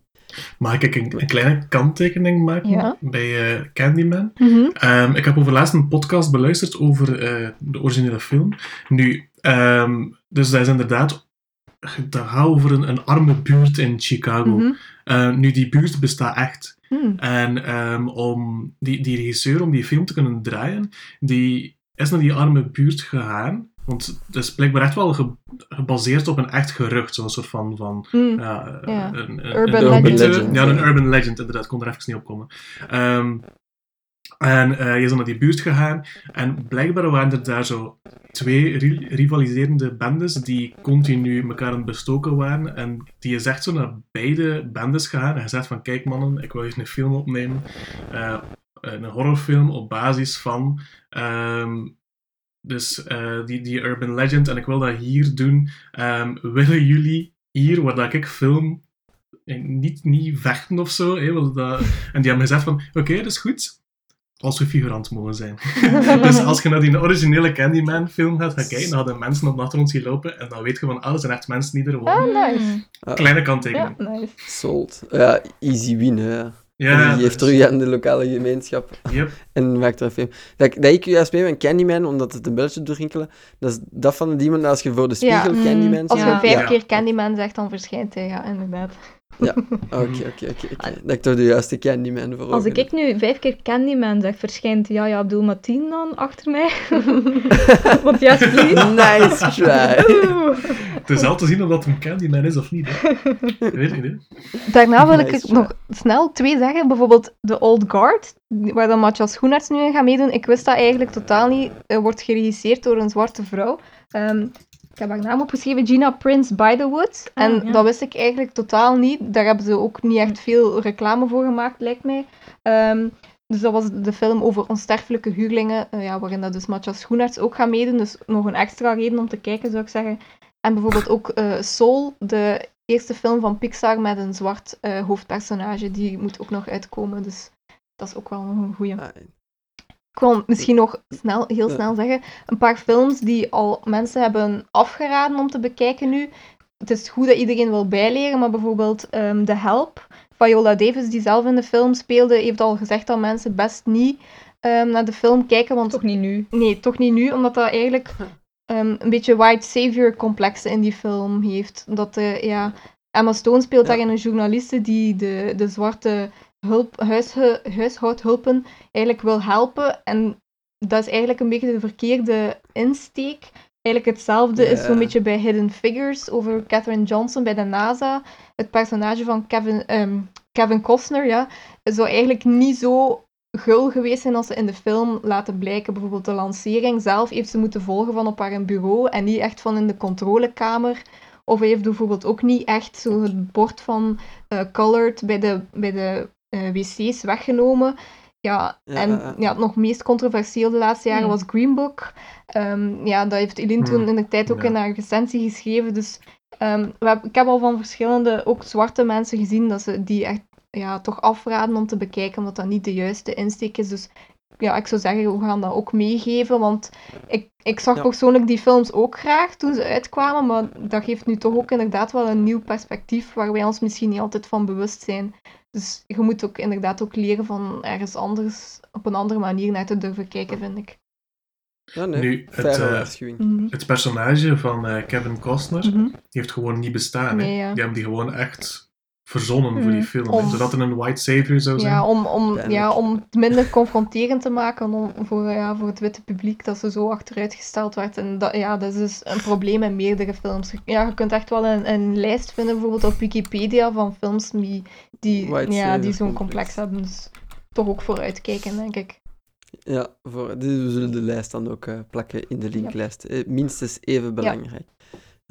Mag ik een, een kleine kanttekening maken Ja. bij eh, Candyman? Mhm. Ehm, ik heb overlaatst een podcast beluisterd over eh, de originele film. Nu, ehm, dus dat is inderdaad... Dat gaat over een, een arme buurt in Chicago. Mhm. Eh, nu, die buurt bestaat echt. Hmm. En ehm, om die, die regisseur, om die film te kunnen draaien, die is naar die arme buurt gegaan. Want het is blijkbaar echt wel ge- gebaseerd op een echt gerucht. Zo'n soort van... van Hmm. ja, Ja. Een, een, Urban een legend. Ja, een urban legend, inderdaad. Ik kon er even niet op komen. Ehm, en eh, je is dan naar die buurt gegaan. En blijkbaar waren er daar zo twee ri- rivaliserende bendes die continu elkaar aan bestoken waren. En die is echt zo naar beide bendes gegaan en gezegd van kijk mannen, ik wil eens een film opnemen. eh, een horrorfilm op basis van ehm, dus eh, die, die urban legend en ik wil dat hier doen. Ehm, willen jullie hier, waar dat ik film, eh, niet, niet vechten of zo? hè, dat... En die hebben gezegd van oké, dat is goed. Als we figurant mogen zijn. (laughs) dus als je naar die originele Candyman film gaat gaan kijken, dan hadden mensen op de achtergrond zien lopen en dan weet je van, ah, dat zijn echt mensen die er wonen. Ah, nice. Kleine Ja, kanttekening. nice. Sold. Ja, easy win, hè. Ja, die geeft dus- terug aan de lokale gemeenschap. Yep. (laughs) En maakt er een film. Dat, dat ik juist mee met Candyman, omdat het een belletje doorrinkelen, dat is dat van de demon als je voor de spiegel mm, Candyman Als je vijf Ja. keer Candyman zegt, dan verschijnt hij, ja, inderdaad. (laughs) Oké, oké, oké. oké. Dat ik toch de juiste Candyman voor Als ik, ik nu vijf keer Candyman zeg, verschijnt Yahya Abdul-Mateen dan achter mij? (laughs) Want ja, please. Nice try. Het is al te zien of dat een Candyman is of niet. Hè. Ik weet niet. Daarna wil ik Nice nog snel twee zeggen. Bijvoorbeeld de Old Guard, waar dan Matthias Schoenaerts nu in gaat meedoen. Ik wist dat eigenlijk totaal niet. Het wordt geregisseerd door een zwarte vrouw. Ehm, ik heb haar naam opgeschreven, Gina Prince Bythewood. Ah, en ja. dat wist ik eigenlijk totaal niet. Daar hebben ze ook niet echt veel reclame voor gemaakt, lijkt mij. Ehm, dus dat was de film over onsterfelijke huurlingen, eh, ja, waarin dat dus Matthias Schoenaerts ook gaat meedoen. Dus nog een extra reden om te kijken, zou ik zeggen. En bijvoorbeeld ook eh, Soul, de eerste film van Pixar met een zwart eh, hoofdpersonage. Die moet ook nog uitkomen, dus dat is ook wel nog een goeie. Ik wil misschien nog snel, heel Ja. snel zeggen, een paar films die al mensen hebben afgeraden om te bekijken nu. Het is goed dat iedereen wil bijleren, maar bijvoorbeeld ehm The Help, Viola Davis, die zelf in de film speelde, heeft al gezegd dat mensen best niet ehm, naar de film kijken, want Toch niet nu. Nee, toch niet nu, omdat dat eigenlijk ehm, een beetje white savior complexen in die film heeft. Dat de, ja, Emma Stone speelt Ja. daarin een journaliste die de, de zwarte hulp, huishe- huishoudhulpen eigenlijk wil helpen. En dat is eigenlijk een beetje de verkeerde insteek. Eigenlijk hetzelfde is Ja. zo'n beetje bij Hidden Figures over Katherine Johnson bij de NASA. Het personage van Kevin, ehm, Kevin Costner, ja, zou eigenlijk niet zo gul geweest zijn als ze in de film laten blijken. Bijvoorbeeld de lancering zelf heeft ze moeten volgen van op haar bureau en niet echt van in de controlekamer. Of hij heeft bijvoorbeeld ook niet echt zo het bord van eh, colored bij de, bij de wc's weggenomen. Ja, Ja, en ja, het nog meest controversieel de laatste jaren Hmm. was Green Book. Ehm, ja, dat heeft Eline toen Hmm. in de tijd ook Ja. in haar recensie geschreven. Dus ehm, we heb- ik heb al van verschillende, ook zwarte mensen gezien, dat ze die echt ja, toch afraden om te bekijken, omdat dat niet de juiste insteek is. Dus ja, ik zou zeggen, we gaan dat ook meegeven, want ik, ik zag Ja. persoonlijk die films ook graag toen ze uitkwamen, maar dat geeft nu toch ook inderdaad wel een nieuw perspectief waar wij ons misschien niet altijd van bewust zijn. Dus je moet ook inderdaad ook leren van ergens anders, op een andere manier naar te durven kijken, vind ik. Ja, nee. Nu, het, eh. Mhm. Het personage van eh, Kevin Costner, Mhm. die heeft gewoon niet bestaan. hè. Nee, ja. Die hebben die gewoon echt verzonnen voor die Mm, film. om- Zodat er een white savior zou zijn. Ja, om, om, ja, om het minder confronterend te maken om, voor, ja, voor het witte publiek, dat ze zo achteruitgesteld werd. En dat, ja, dat is dus een probleem in meerdere films. Ja, je kunt echt wel een, een lijst vinden, bijvoorbeeld op Wikipedia, van films die, die, White ja, die zo'n complex. hebben. Dus toch ook vooruitkijken, denk ik. Ja, voor, dus we zullen de lijst dan ook eh, plakken in de linklijst. Eh, minstens even belangrijk. Ja,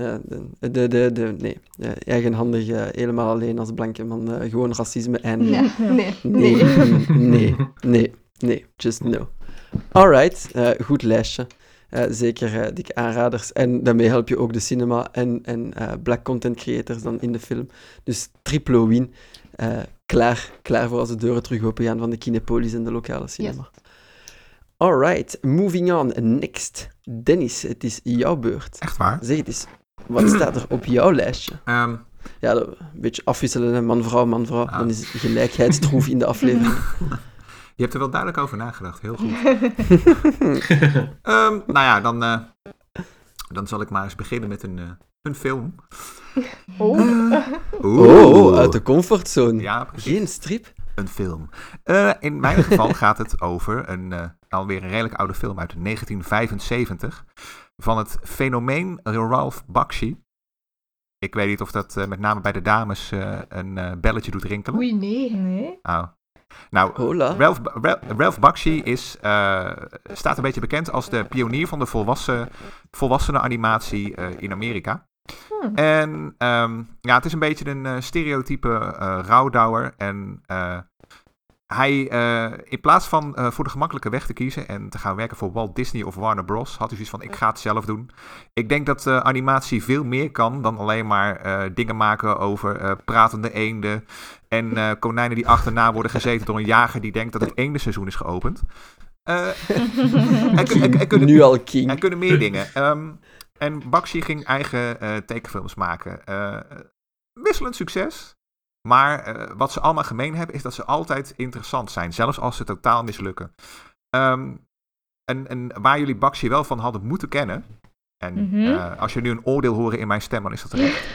de, de, de, de- nee, eh, eigenhandig, eh, helemaal alleen als blanke man, eh, gewoon racisme en... Nee, nee, Nee, nee. (laughs) nee, nee, nee, just no. Alright, eh, goed lijstje. Eh, zeker eh, dikke aanraders. En daarmee help je ook de cinema en, en eh, black content creators dan in de film. Dus triple win. Eh, klaar, klaar voor als de deuren terug open gaan van de Kinepolis en de lokale cinema. Alright, moving on. Next. Dennis, het is jouw beurt. Echt waar? Zeg het eens, wat staat er op jouw lijstje? Ehm, Ja, een beetje afwisselen, man-vrouw, man-vrouw. Ah. Dan is het gelijkheidstroef in de aflevering. (laughs) je hebt er wel duidelijk over nagedacht. Heel goed. (laughs) Ehm, nou ja, dan, eh, dan zal ik maar eens beginnen met een, eh, een film. (laughs) Oh, Oh, uit de comfortzone. Ja, precies. Geen strip? Een film. Eh, in mijn geval gaat het over een eh, alweer een redelijk oude film uit 1975 van het fenomeen Ralph Bakshi. Ik weet niet of dat eh, met name bij de dames eh, een eh, belletje doet rinkelen. oei, nee. Nee. Oh. Nou, Hola. Ralph, Ra- Ralph Bakshi is, eh, staat een beetje bekend als de pionier van de volwassen, volwassenen animatie eh, in Amerika. Hmm. En ehm, ja, het is een beetje een eh, stereotype eh rouwdouwer. En eh, hij, eh, in plaats van eh, voor de gemakkelijke weg te kiezen en te gaan werken voor Walt Disney of Warner Bros., had hij zoiets van: ik ga het zelf doen. Ik denk dat eh, animatie veel meer kan dan alleen maar eh, dingen maken over eh, pratende eenden en eh, konijnen die achterna worden gezeten door een jager die denkt dat het eendenseizoen is geopend. (laughs) Er, er kunnen- Nu al king. er kunnen meer dingen. Ehm, en Bakshi ging eigen eh, tekenfilms maken. Eh, wisselend succes. Maar eh, wat ze allemaal gemeen hebben, is dat ze altijd interessant zijn. Zelfs als ze totaal mislukken. Ehm, en, en waar jullie Bakshi wel van hadden moeten kennen. En Mhm. eh, als jullie nu een oordeel horen in mijn stem, dan is dat terecht.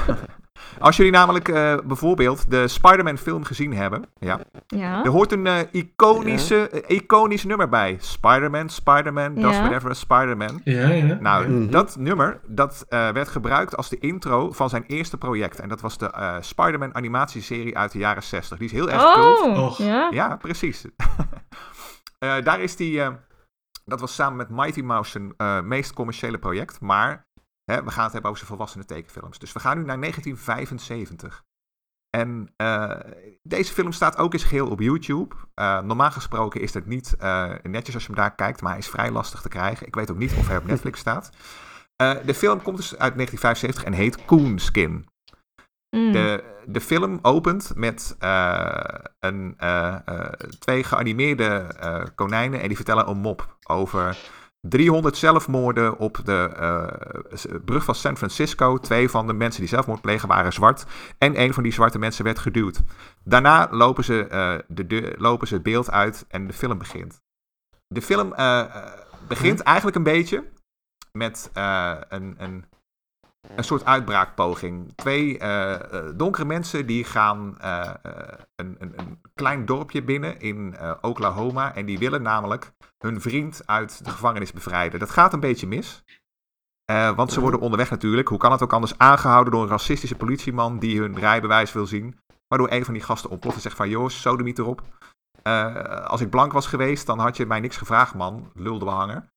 (laughs) als jullie namelijk eh, bijvoorbeeld de Spider-Man film gezien hebben. Ja, Ja. er hoort een eh, iconische, eh, iconisch nummer bij. Spider-Man, Spider-Man, does Ja. whatever a Spider-Man. Ja, ja. Nou, ja. Mhm. dat nummer dat, eh, werd gebruikt als de intro van zijn eerste project. En dat was de eh, Spider-Man animatieserie uit de jaren 60. Die is heel erg. Oh, Och. ja. Ja, precies. (laughs) Eh, daar is die... eh, dat was samen met Mighty Mouse zijn eh, meest commerciële project. Maar hè, we gaan het hebben over zijn volwassene tekenfilms. Dus we gaan nu naar 1975. En eh, deze film staat ook eens geheel op YouTube. Eh, normaal gesproken is het niet eh, netjes als je hem daar kijkt, maar hij is vrij lastig te krijgen. Ik weet ook niet of hij op Netflix (laughs) staat. De film komt dus uit 1975 en heet Coonskin. Mm. De, de film opent met een, twee geanimeerde konijnen en die vertellen een mop over 300 zelfmoorden op de eh, brug van San Francisco. Twee van de mensen die zelfmoord plegen waren zwart en een van die zwarte mensen werd geduwd. Daarna lopen ze, eh, de lopen ze het beeld uit en de film begint. De film eh, begint eigenlijk een beetje met een, een een soort uitbraakpoging. Twee eh, eh, donkere mensen die gaan eh, een, een, een klein dorpje binnen in Oklahoma. En die willen namelijk hun vriend uit de gevangenis bevrijden. Dat gaat een beetje mis. Want ze worden onderweg natuurlijk, hoe kan het ook anders, aangehouden door een racistische politieman die hun rijbewijs wil zien. Waardoor een van die gasten ontploft en zegt van, joh, sodemiet erop. Als ik blank was geweest, dan had je mij niks gevraagd, man. Lulde behanger.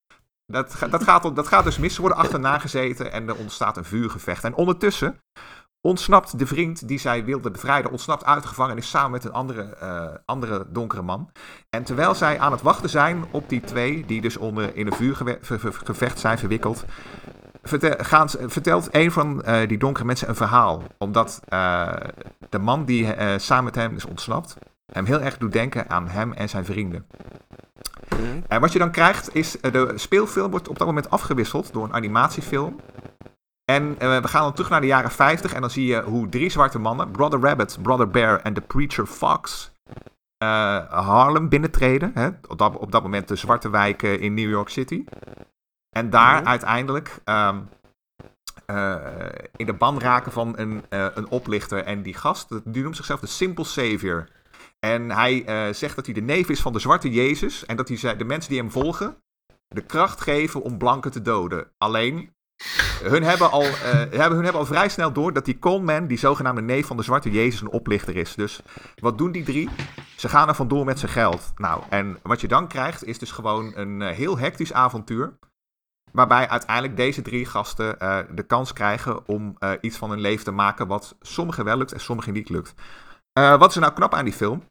Dat, dat, gaat, dat gaat dus mis. Ze worden achterna gezeten en er ontstaat een vuurgevecht. En ondertussen ontsnapt de vriend die zij wilde bevrijden, ontsnapt uit de gevangenis samen met een andere, eh, andere donkere man. En terwijl zij aan het wachten zijn op die twee, die dus onder, in een vuurgevecht zijn verwikkeld, vertelt een van eh, die donkere mensen een verhaal. Omdat eh, de man die samen met hem is ontsnapt, hem heel erg doet denken aan hem en zijn vrienden. En wat je dan krijgt is, eh, de speelfilm wordt op dat moment afgewisseld door een animatiefilm. En eh, we gaan dan terug naar de jaren 50 en dan zie je hoe drie zwarte mannen, Brother Rabbit, Brother Bear en The Preacher Fox, eh, Harlem binnentreden. Hè? Op, dat, op dat moment de zwarte wijken in New York City. En daar Mhm. uiteindelijk ehm, eh, in de ban raken van een, eh, een oplichter. En die gast, die noemt zichzelf de Simple Savior. En hij eh, zegt dat hij de neef is van de zwarte Jezus. En dat hij de mensen die hem volgen de kracht geven om blanken te doden. Alleen, hun hebben al, eh, (laughs) hebben, hun hebben al vrij snel door dat die Coleman, die zogenaamde neef van de zwarte Jezus, een oplichter is. Dus wat doen die drie? Ze gaan er vandoor met zijn geld. Nou, en wat je dan krijgt is dus gewoon een eh, heel hectisch avontuur. Waarbij uiteindelijk deze drie gasten de kans krijgen om iets van hun leven te maken wat sommigen wel lukt en sommigen niet lukt. Eh, wat is er nou knap aan die film?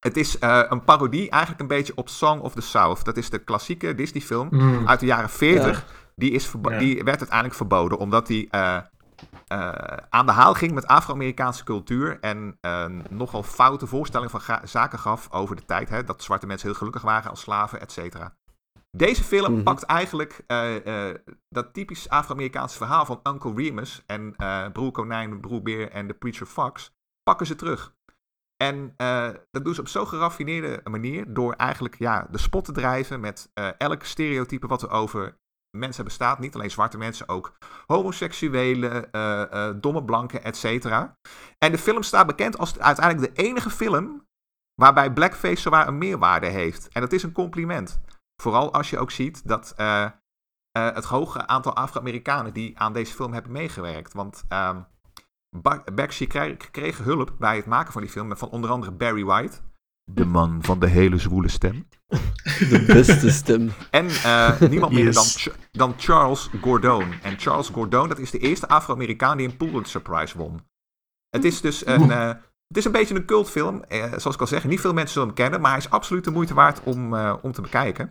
Het is eh, een parodie eigenlijk een beetje op Song of the South. Dat is de klassieke Disney film Mm. uit de jaren 40. Die, is Ja. die werd uiteindelijk verboden omdat die eh, eh, aan de haal ging met Afro-Amerikaanse cultuur. En nogal foute voorstellingen van zaken gaf over de tijd. Hè, dat zwarte mensen heel gelukkig waren als slaven, et cetera. Deze film Mhm. pakt eigenlijk eh, eh, dat typisch Afro-Amerikaanse verhaal van Uncle Remus en eh, Broer Konijn, Broer Beer en de Preacher Fox. Pakken ze terug. En eh, dat doen ze op zo'n geraffineerde manier door eigenlijk ja, de spot te drijven met eh elk stereotype wat er over mensen bestaat. Niet alleen zwarte mensen, ook homoseksuelen, eh, domme blanken, et cetera. En de film staat bekend als uiteindelijk de enige film waarbij blackface zowaar een meerwaarde heeft. En dat is een compliment. Vooral als je ook ziet dat het hoge aantal Afro-Amerikanen die aan deze film hebben meegewerkt. Want ehm Bakshi kreeg, hulp bij het maken van die film van onder andere Barry White. De man van de hele zwoele stem. (laughs) De beste stem. En eh, niemand minder dan. Ch- dan Charles Gordon. En Charles Gordon, dat is de eerste Afro-Amerikaan die een Pulitzer Prize won. Het is dus een, eh, het is een beetje een cultfilm. eh, zoals ik al zeg, niet veel mensen zullen hem kennen. Maar hij is absoluut de moeite waard om, eh, om te bekijken.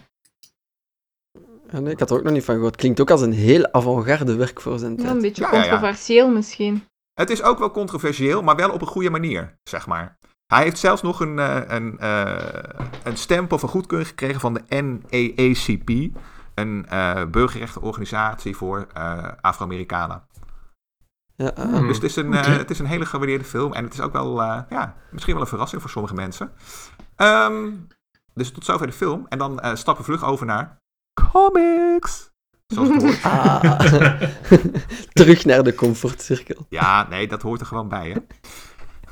Ja, nee, ik had er ook nog niet van gehoord. Klinkt ook als een heel avant-garde werk voor zijn Ja, tijd. een beetje Ja, ja, ja. controversieel misschien. Het is ook wel controversieel, maar wel op een goede manier, zeg maar. Hij heeft zelfs nog een, eh, een, eh, een stempel van goedkeuring gekregen van de NAACP. Een eh burgerrechtenorganisatie voor eh, Afro-Amerikanen. Ja, ah, Hmm. Dus het is, een, het is een hele gewaardeerde film. En het is ook wel, eh, ja, misschien wel een verrassing voor sommige mensen. Ehm, dus tot zover de film. En dan eh, stappen we vlug over naar comics. Zoals het hoort. ah. (laughs) Terug naar de comfortcirkel. Ja, nee, dat hoort er gewoon bij, hè.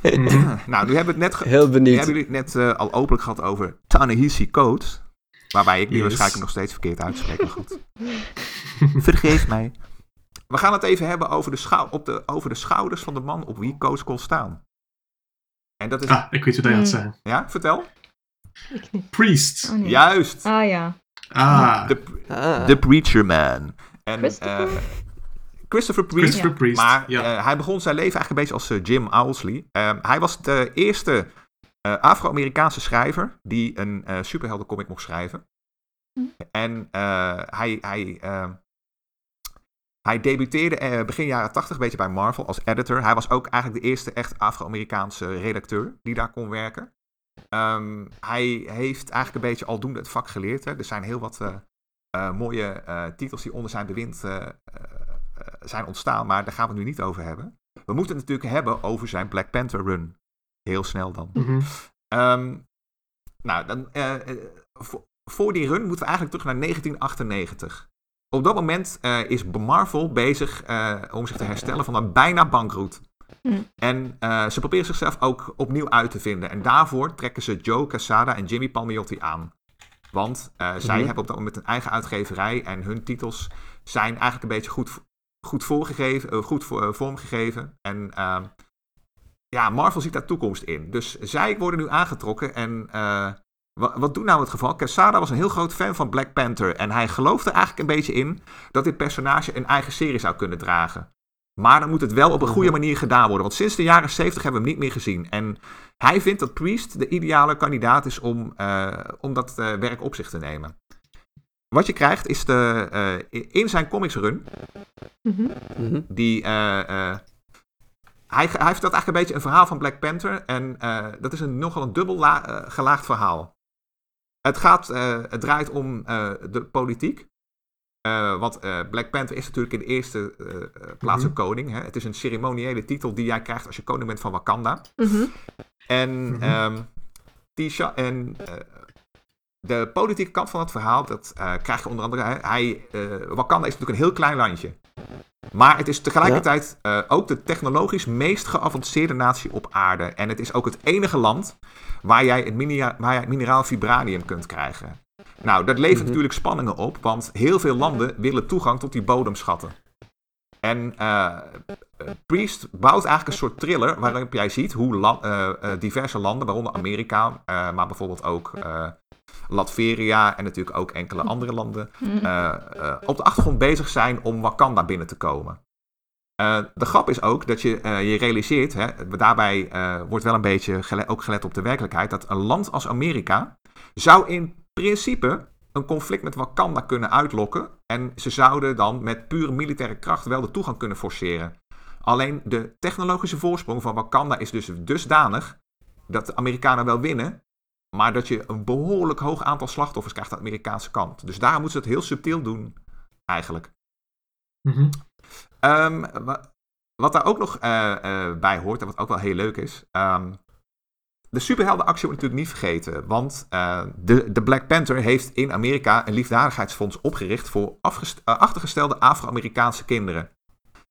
(laughs) Nou, nu hebben we het net, ge- Heel nu benieuwd. hebben jullie het net eh, al openlijk gehad over Ta-Nehisi Coates. Waarbij ik nu Yes. waarschijnlijk nog steeds verkeerd uitspreek, maar goed. Vergeef mij. We gaan het even hebben over de, schou- op de, over de schouders van de man op wie Coates kon staan. En dat is... Ah, ik weet hoe dat gaat Mm. zijn. Ja, vertel. Ik niet. Priest. Oh, nee. Juist. Ah ja. Ah, De, Ah. de Preacher Man. En, Christopher? eh, Christopher Priest. Christopher Priest. Maar ja. eh, hij begon zijn leven eigenlijk een beetje als eh, Jim Owsley. Eh, hij was de eerste eh, Afro-Amerikaanse schrijver die een eh superheldencomic mocht schrijven. Hm. En eh, hij, hij, eh, hij debuteerde begin jaren 80 een beetje bij Marvel als editor. Hij was ook eigenlijk de eerste echt Afro-Amerikaanse redacteur die daar kon werken. Ehm, hij heeft eigenlijk een beetje aldoende het vak geleerd. Hè. Er zijn heel wat eh, eh, mooie eh, titels die onder zijn bewind zijn ontstaan, maar daar gaan we het nu niet over hebben. We moeten het natuurlijk hebben over zijn Black Panther run. Heel snel dan. Mhm. Ehm, nou, dan, voor, voor die run moeten we eigenlijk terug naar 1998. Op dat moment is Marvel bezig om zich te herstellen van een bijna bankroet. Hm. En eh, ze proberen zichzelf ook opnieuw uit te vinden. En daarvoor trekken ze Joe Quesada en Jimmy Palmiotti aan. Want eh, zij Mhm. hebben op dat moment een eigen uitgeverij en hun titels zijn eigenlijk een beetje goed, goed, voorgegeven, eh, goed vormgegeven. En ehm, ja, Marvel ziet daar toekomst in. Dus zij worden nu aangetrokken. En wat, wat doet nou het geval? Quesada was een heel groot fan van Black Panther. En hij geloofde eigenlijk een beetje in dat dit personage een eigen serie zou kunnen dragen. Maar dan moet het wel op een goede manier gedaan worden. Want sinds de jaren 70 hebben we hem niet meer gezien. En hij vindt dat Priest de ideale kandidaat is om, eh, om dat eh, werk op zich te nemen. Wat je krijgt is de, eh, in zijn comics run Mhm. Mhm. die, eh, eh, hij, hij vertelt eigenlijk een beetje een verhaal van Black Panther. En eh, dat is een, nogal een dubbel la- eh, gelaagd verhaal. Het, gaat, eh, het draait om eh, de politiek. Eh, want eh, Black Panther is natuurlijk in de eerste eh, plaats een koning. Hè? Het is een ceremoniële titel die jij krijgt als je koning bent van Wakanda. Mhm. En, Mhm. ehm, en de politieke kant van het verhaal, dat krijg je onder andere. Hij, hij, Wakanda is natuurlijk een heel klein landje. Maar het is tegelijkertijd ook de technologisch meest geavanceerde natie op aarde. En het is ook het enige land waar jij het, minera waar jij mineraal vibranium kunt krijgen. Nou, dat levert mm natuurlijk spanningen op, want heel veel landen willen toegang tot die bodemschatten. En uh, Priest bouwt eigenlijk een soort thriller waarop jij ziet hoe la uh, diverse landen, waaronder Amerika, maar bijvoorbeeld ook Latveria en natuurlijk ook enkele andere landen, op de achtergrond bezig zijn om Wakanda binnen te komen. de grap is ook dat je je realiseert, hè, daarbij wordt wel een beetje ook gelet op de werkelijkheid, dat een land als Amerika zou in principe een conflict met Wakanda kunnen uitlokken. En ze zouden dan met pure militaire kracht wel de toegang kunnen forceren. Alleen de technologische voorsprong van Wakanda is dus dusdanig dat de Amerikanen wel winnen, maar dat je een behoorlijk hoog aantal slachtoffers krijgt aan de Amerikaanse kant. Dus daar moeten ze het heel subtiel doen, eigenlijk. Mm wat daar ook nog uh, uh, bij hoort, en wat ook wel heel leuk is. Um, de superheldenactie wordt natuurlijk niet vergeten. Want uh, de, de Black Panther heeft in Amerika een liefdadigheidsfonds opgericht voor achtergestelde Afro-Amerikaanse kinderen.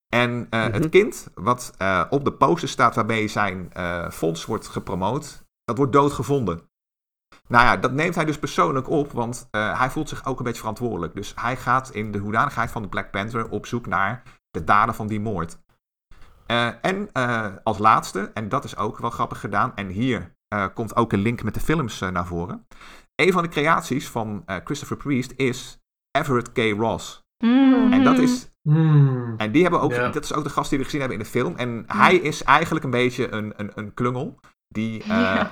En uh, het kind wat uh, op de poster staat waarmee zijn fonds wordt gepromoot, dat wordt doodgevonden. Nou ja, dat neemt hij dus persoonlijk op, want hij voelt zich ook een beetje verantwoordelijk. Dus hij gaat in de hoedanigheid van de Black Panther op zoek naar de daden van die moord. Uh, en uh, als laatste, en dat is ook wel grappig gedaan, en hier uh, komt ook een link met de films naar voren. Een van de creaties van Christopher Priest is Everett K. Ross. Mm. En dat is. Mm. En die hebben ook, dat is ook de gast die we gezien hebben in de film. En hij is eigenlijk een beetje een, een, een klungel. Die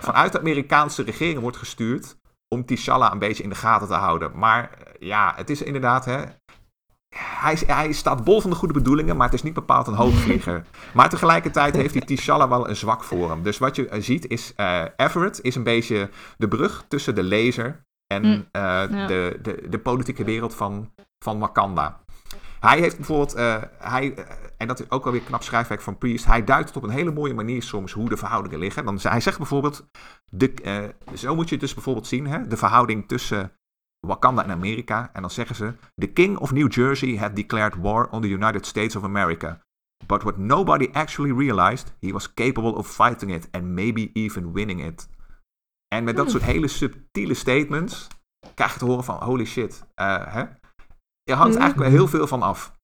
vanuit de Amerikaanse regering wordt gestuurd. Om T'Challa een beetje in de gaten te houden. Maar ja, het is inderdaad. Hè, hij, hij staat bol van de goede bedoelingen, maar het is niet bepaald een hoogvlieger. (laughs) maar tegelijkertijd heeft die T'Challa wel een zwak voor hem. Dus wat je eh, ziet is, eh, Everett is een beetje de brug tussen de lezer en Mm, eh, ja. de, de, de politieke wereld van, van Wakanda. Hij heeft bijvoorbeeld, hij, en dat is ook wel weer knap schrijfwerk van Priest, hij duidt het op een hele mooie manier soms hoe de verhoudingen liggen. Dan, hij zegt bijvoorbeeld, de, zo moet je het dus bijvoorbeeld zien, hè, de verhouding tussen Wakanda en Amerika. En dan zeggen ze: The King of New Jersey had declared war on the United States of America. But what nobody actually realized, he was capable of fighting it and maybe even winning it. En met dat soort hele subtiele statements krijg je te horen van: holy shit. eh, hè? Je hangt Hmm. eigenlijk heel veel van af.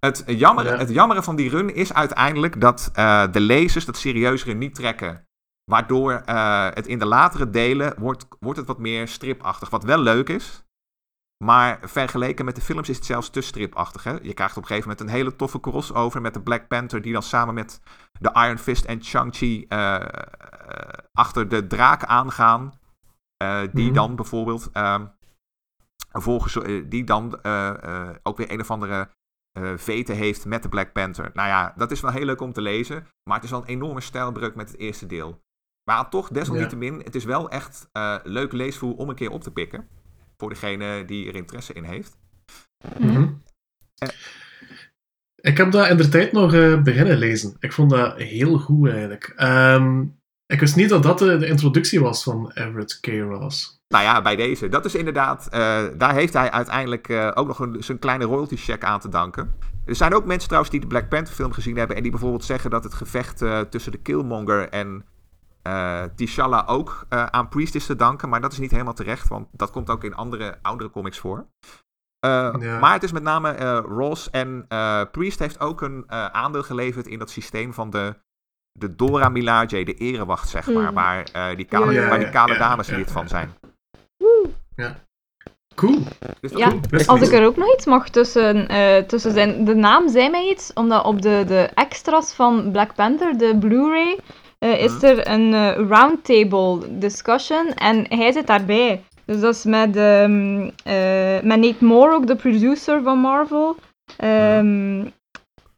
Het jammere, Ja. het jammere van die run is uiteindelijk dat eh, de lezers dat serieuzere niet trekken. Waardoor eh, het in de latere delen wordt, wordt het wat meer stripachtig. Wat wel leuk is. Maar vergeleken met de films is het zelfs te stripachtig. Hè? Je krijgt op een gegeven moment een hele toffe crossover met de Black Panther. Die dan samen met de Iron Fist en Shang-Chi eh, eh, achter de draak aangaan. Eh, die Mhm. dan bijvoorbeeld. ehm, volgens, die dan ook weer een of andere eh veten heeft met de Black Panther. Nou ja, dat is wel heel leuk om te lezen. Maar het is wel een enorme stijlbreuk met het eerste deel. Maar toch, desalniettemin, het is wel echt eh, leuk leesvoer om een keer op te pikken. Voor degene die er interesse in heeft. Mhm. Ik heb dat in de tijd nog eh, beginnen lezen. Ik vond dat heel goed eigenlijk. Ehm, ik wist niet dat dat de, de introductie was van Everett K. Ross. Nou ja, bij deze. Dat is inderdaad, eh, daar heeft hij uiteindelijk eh, ook nog een, zijn kleine royalty check aan te danken. Er zijn ook mensen trouwens die de Black Panther film gezien hebben en die bijvoorbeeld zeggen dat het gevecht eh, tussen de Killmonger en eh T'Challa ook eh, aan Priest is te danken. Maar dat is niet helemaal terecht, want dat komt ook in andere oudere comics voor. Eh, Ja. Maar het is met name eh, Ross en eh, Priest heeft ook een eh, aandeel geleverd in dat systeem van de, de Dora Milaje, de erewacht, zeg maar. Mm. Waar, eh, die kale, Ja, ja, waar die ja, kale ja, dames ja, lid ja. van zijn. Cool. Dus dat Ja, Best Als ik er ook nog iets mag tussen, eh, tussen zijn... De naam zei mij iets, omdat op de, de extras van Black Panther, de Blu-ray, eh, is Mhm. er een eh, roundtable discussion en hij zit daarbij. Dus dat is met, ehm, eh, met Nate Moore, ook de producer van Marvel. Ehm,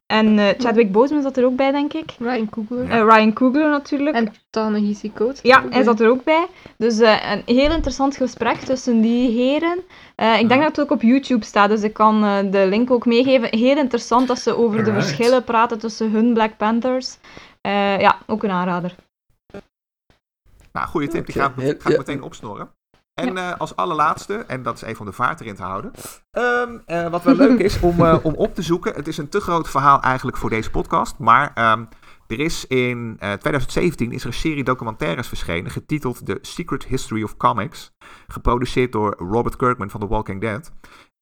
En eh, Chadwick Boseman zat er ook bij, denk ik. Ryan Coogler. Eh, Ryan Coogler natuurlijk. En Ta-Nehisi Coates. Ja, hij zat er ook bij. Dus eh, een heel interessant gesprek tussen die heren. Eh, ik denk dat het ook op YouTube staat, dus ik kan eh, de link ook meegeven. Heel interessant dat ze over de verschillen praten tussen hun Black Panthers. Eh, ja, ook een aanrader. Nou, goede tip. Die ga, ik- ga ik meteen opsnorren. En eh, als allerlaatste, en dat is even om de vaart erin te houden. ehm, eh, wat wel leuk is om, eh, om op te zoeken. Het is een te groot verhaal eigenlijk voor deze podcast. Maar ehm, er is in eh, 2017 is er een serie documentaires verschenen. Getiteld The Secret History of Comics. Geproduceerd door Robert Kirkman van The Walking Dead.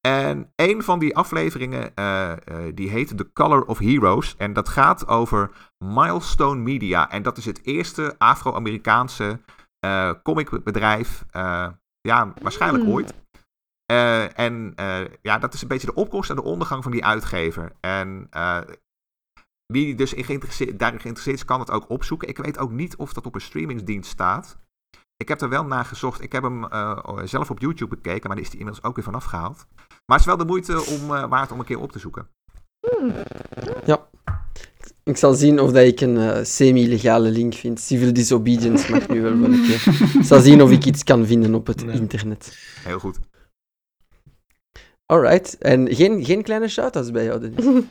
En een van die afleveringen eh, eh, die heet The Color of Heroes. En dat gaat over Milestone Media. En dat is het eerste Afro-Amerikaanse eh, comicbedrijf. ja, waarschijnlijk Hmm. ooit. En ja, dat is een beetje de opkomst en de ondergang van die uitgever. En wie dus in geïnteresseerd, daarin geïnteresseerd is, kan het ook opzoeken. Ik weet ook niet of dat op een streamingsdienst staat. Ik heb er wel naar gezocht. Ik heb hem eh, zelf op YouTube bekeken, maar die is die inmiddels ook weer vanaf gehaald. Maar het is wel de moeite om, eh, waard om een keer op te zoeken. Ik zal zien of dat ik een eh, semi-legale link vind. Civil disobedience mag nu wel wel een keer. Ik zal zien of ik iets kan vinden op het Nee. internet. Heel goed. Alright. En geen, geen kleine shout-outs bij jou, Dennis? (laughs)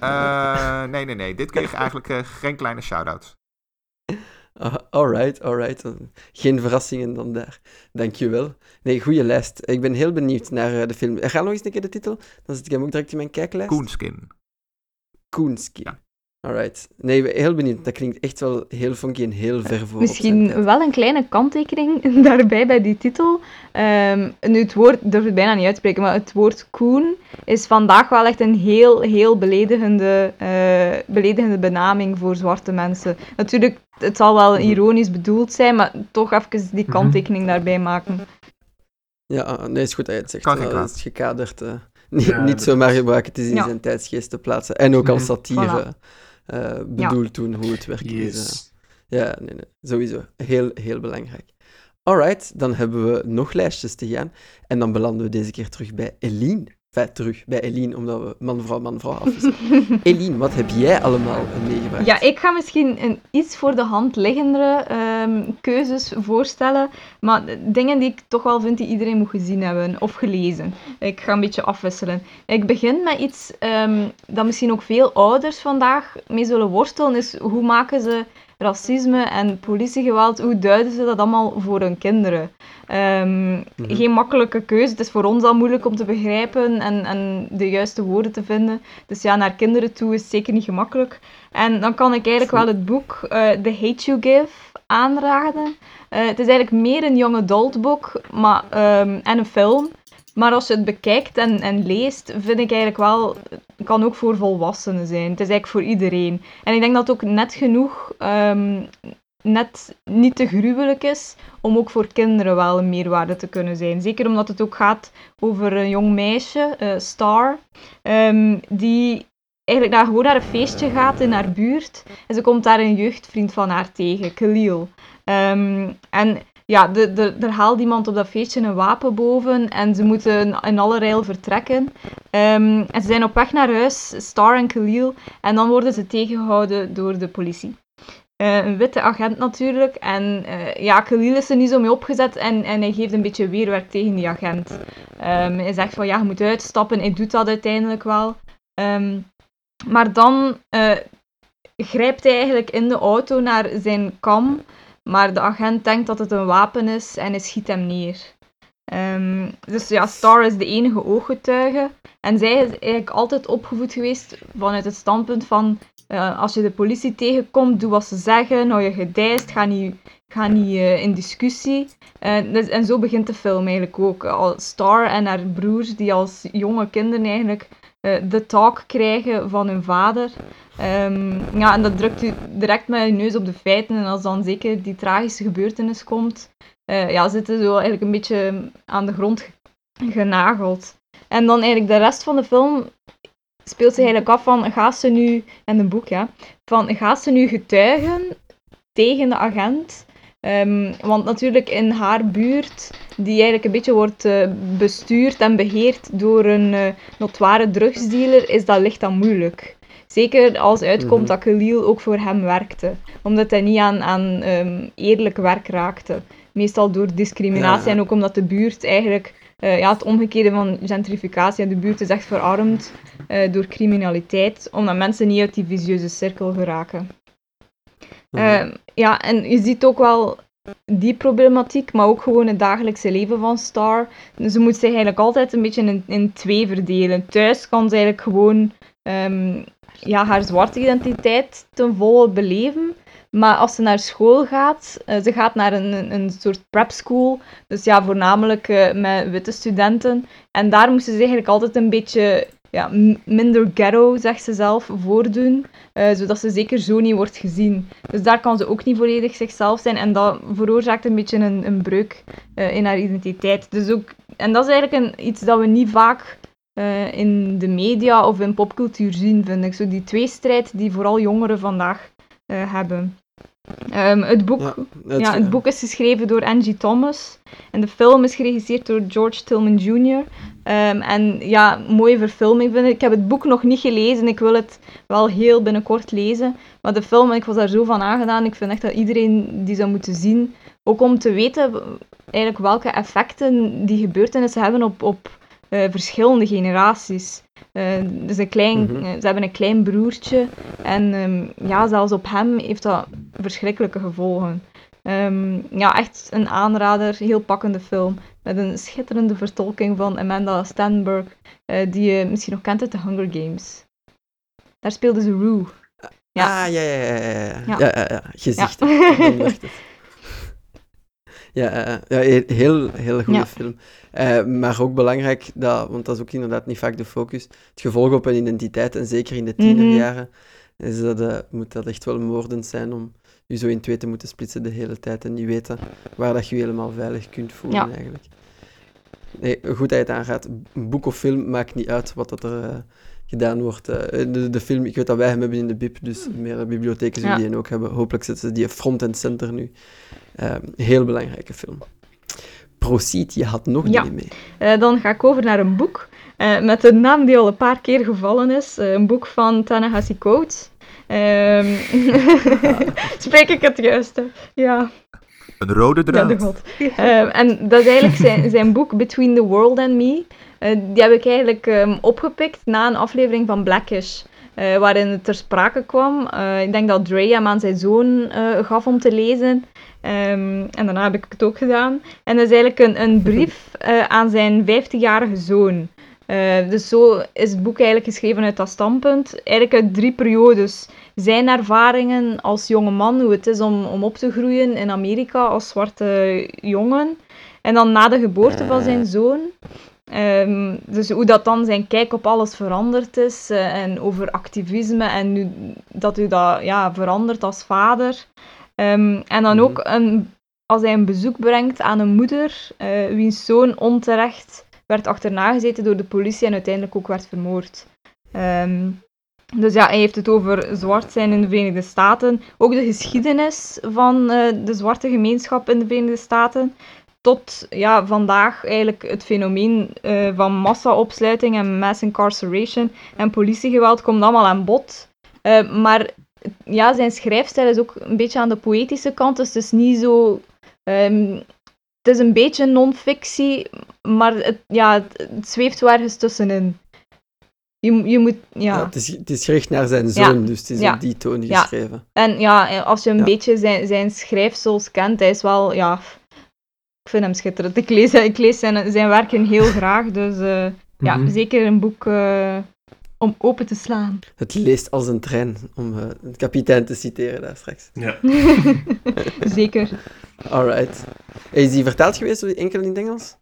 Eh, nee, nee, nee. Dit keer eigenlijk geen kleine shout-outs. Ah, alright, alright. Geen verrassingen dan daar. Dankjewel. Nee, goede lijst. Ik ben heel benieuwd naar eh, de film. Ga nog eens een keer de titel. Dan zet ik hem ook direct in mijn kijklijst. Koenskin. Ja. Alright. Nee, heel benieuwd. Dat klinkt echt wel heel funky en heel ver voor Misschien wel een kleine kanttekening (laughs) daarbij bij die titel. Ehm, nu, het woord ik durf het bijna niet uitspreken, maar het woord koen is vandaag wel echt een heel, heel beledigende, eh, beledigende benaming voor zwarte mensen. Natuurlijk, het zal wel Mhm. ironisch bedoeld zijn, maar toch even die Mhm. kanttekening daarbij maken. Ja, ah, nee, is goed dat je het zegt. Kan Eh, kwaad. dat is gekaderd. eh. (laughs) niet Ja, niet zomaar is- gebruiken, het is in Ja. zijn tijdsgeest te plaatsen. En ook als Mhm. satire eh, bedoeld toen hoe het werkt. Dus, eh. Ja, nee, nee, sowieso. Heel, heel belangrijk. Alright, dan hebben we nog lijstjes te gaan. En dan belanden we deze keer terug bij Eline. Enfin, terug bij Eline, omdat we man-vrouw, man-vrouw afwisselen. (laughs) Eline, wat heb jij allemaal meegebracht? Ja, ik ga misschien een iets voor de hand liggendere ehm, keuzes voorstellen, maar dingen die ik toch wel vind die iedereen moet gezien hebben of gelezen. Ik ga een beetje afwisselen. Ik begin met iets ehm, dat misschien ook veel ouders vandaag mee zullen worstelen, is hoe maken ze racisme en politiegeweld, hoe duiden ze dat allemaal voor hun kinderen? Ehm, Mhm. Geen makkelijke keuze, het is voor ons al moeilijk om te begrijpen en, en de juiste woorden te vinden. Dus ja, naar kinderen toe is zeker niet gemakkelijk. En dan kan ik eigenlijk wel het boek eh, The Hate You Give aanraden. Eh, het is eigenlijk meer een young adult boek maar, ehm, en een film. Maar als je het bekijkt en, en leest, vind ik eigenlijk wel... Het kan ook voor volwassenen zijn. Het is eigenlijk voor iedereen. En ik denk dat het ook net genoeg... ehm, net niet te gruwelijk is om ook voor kinderen wel een meerwaarde te kunnen zijn. Zeker omdat het ook gaat over een jong meisje, eh, Star, ehm, die eigenlijk daar gewoon naar een feestje gaat in haar buurt. En ze komt daar een jeugdvriend van haar tegen, Khalil. Ehm, en ja, de, de, er haalt iemand op dat feestje een wapen boven en ze moeten in alle rijl vertrekken. Ehm, en ze zijn op weg naar huis, Star en Khalil, en dan worden ze tegengehouden door de politie. Eh, een witte agent natuurlijk. En eh, ja, Khalil is er niet zo mee opgezet en, en hij geeft een beetje weerwerk tegen die agent. Ehm, hij zegt van ja, je moet uitstappen. Hij doet dat uiteindelijk wel. Ehm, maar dan eh, grijpt hij eigenlijk in de auto naar zijn kam. Maar de agent denkt dat het een wapen is en hij schiet hem neer. Ehm, dus ja, Star is de enige ooggetuige. En zij is eigenlijk altijd opgevoed geweest vanuit het standpunt van eh, als je de politie tegenkomt, doe wat ze zeggen, hou je gedijst, ga niet, ga niet eh, in discussie. Eh, dus, en zo begint de film eigenlijk ook. Star en haar broers, die als jonge kinderen eigenlijk de talk krijgen van hun vader. Ehm, ja, en dat drukt u direct met je neus op de feiten. En als dan zeker die tragische gebeurtenis komt, eh, ja, zitten ze zo eigenlijk een beetje aan de grond ge- genageld. En dan eigenlijk de rest van de film speelt zich eigenlijk af van, gaat ze nu, en een boek ja, van gaat ze nu getuigen tegen de agent? Ehm, want natuurlijk in haar buurt, die eigenlijk een beetje wordt eh, bestuurd en beheerd door een eh notoire drugsdealer, is dat licht dan moeilijk. Zeker als uitkomt Mhm. dat Khalil ook voor hem werkte. Omdat hij niet aan, aan ehm, eerlijk werk raakte. Meestal door discriminatie Ja. en ook omdat de buurt eigenlijk eh, ja, het omgekeerde van gentrificatie. En de buurt is echt verarmd door criminaliteit, omdat mensen niet uit die visieuze cirkel geraken. Mhm. Ehm, ja, en je ziet ook wel die problematiek, maar ook gewoon het dagelijkse leven van Star. Ze moet zich eigenlijk altijd een beetje in, in twee verdelen. Thuis kan ze eigenlijk gewoon ehm, ja, haar zwarte identiteit ten volle beleven. Maar als ze naar school gaat, uh, ze gaat naar een, een soort prep school, dus ja, voornamelijk uh, met witte studenten. En daar moesten ze eigenlijk altijd een beetje ja, minder ghetto, zegt ze zelf, voordoen, uh, zodat ze zeker zo niet wordt gezien. Dus daar kan ze ook niet volledig zichzelf zijn en dat veroorzaakt een beetje een, een breuk in haar identiteit. Dus ook, en dat is eigenlijk een, iets dat we niet vaak in de media of in popcultuur zien, vind ik. Zo die tweestrijd die vooral jongeren vandaag hebben. Um, het, boek, ja, het, ja, het boek is geschreven door Angie Thomas. En de film is geregisseerd door George Tillman Jr. Um, ehm, en ja, mooie verfilming vind ik. Ik heb het boek nog niet gelezen. Ik wil het wel heel binnenkort lezen. Maar de film, ik was daar zo van aangedaan. Ik vind echt dat iedereen die zou moeten zien. Ook om te weten eigenlijk welke effecten die gebeurtenissen hebben op, op uh, verschillende generaties. Uh, dus een klein, mm -hmm. ze hebben een klein broertje en um, ja, zelfs op hem heeft dat verschrikkelijke gevolgen. Um, ja, echt een aanrader, heel pakkende film. Met een schitterende vertolking van Amanda Stenberg, uh, die je misschien nog kent uit The Hunger Games. Daar speelde ze Rue. Ja. Ah, ja, ja, ja. Ja, ja, ja. ja, ja. Gezicht. (laughs) Ja, ja, heel, heel goede film. Uh, maar ook belangrijk, dat, want dat is ook inderdaad niet vaak de focus, het gevolg op een identiteit, en zeker in de tienerjaren, mm -hmm. is dat, uh, moet dat echt wel moordend zijn om je zo in twee te moeten splitsen de hele tijd en niet weten waar dat je je helemaal veilig kunt voelen ja. eigenlijk. Nee, goed dat je het aangaat. Boek of film maakt niet uit wat dat er uh, gedaan wordt. de, de, film, ik weet dat wij hem hebben in de BIP, dus meer bibliotheken zullen ja. die ook hebben. Hopelijk zetten ze die front en center nu. Heel belangrijke film. Proceed, je had nog ja. dingen mee. Uh, dan ga ik over naar een boek uh, met een naam die al een paar keer gevallen is. Uh, een boek van Ta-Nehisi Coates. Um, (laughs) Spreek ik het juist? Hè? Ja. Een rode draad. Ja, de god. en dat is eigenlijk zijn, zijn boek Between the World and Me. die heb ik eigenlijk um, opgepikt na een aflevering van Blackish. waarin het ter sprake kwam. ik denk dat Dre hem aan zijn zoon gaf om te lezen. Um, en daarna heb ik het ook gedaan. En dat is eigenlijk een, een brief uh, aan zijn 15-jarige zoon. Uh, dus zo is het boek eigenlijk geschreven uit dat standpunt. Eigenlijk uit drie periodes. Zijn ervaringen als jonge man, hoe het is om, om op te groeien in Amerika als zwarte jongen. En dan na de geboorte van zijn zoon. Um, dus hoe dat dan zijn kijk op alles veranderd is. Uh, en over activisme en nu, dat u dat ja, verandert als vader. Um, en dan ook mhm. een, als hij een bezoek brengt aan een moeder, uh, wiens zoon onterecht werd achterna gezeten door de politie en uiteindelijk ook werd vermoord. Um, dus ja, hij heeft het over zwart zijn in de Verenigde Staten. Ook de geschiedenis van uh, de zwarte gemeenschap in de Verenigde Staten. Tot ja, vandaag eigenlijk het fenomeen uh, van massaopsluiting en mass incarceration en politiegeweld komt allemaal aan bod. Uh, maar ja, zijn schrijfstijl is ook een beetje aan de poëtische kant. Dus het is niet zo. Um, het is een beetje non-fictie, maar het, ja, het, het zweeft wel ergens tussenin. Je, je moet, ja. ja het, is, het is gericht naar zijn zoon, dus het is ja. op die toon geschreven. En ja, als je een beetje zijn, zijn schrijfsels kent, hij is wel, ja, ik vind hem schitterend. Ik lees, ik lees zijn, zijn werken heel graag, dus uh, ja, mm -hmm. zeker een boek uh, om open te slaan. Het leest als een trein, om uh, de kapitein te citeren daar straks. Ja. (laughs) Zeker. Alright. Is die vertaald geweest enkel in het Engels?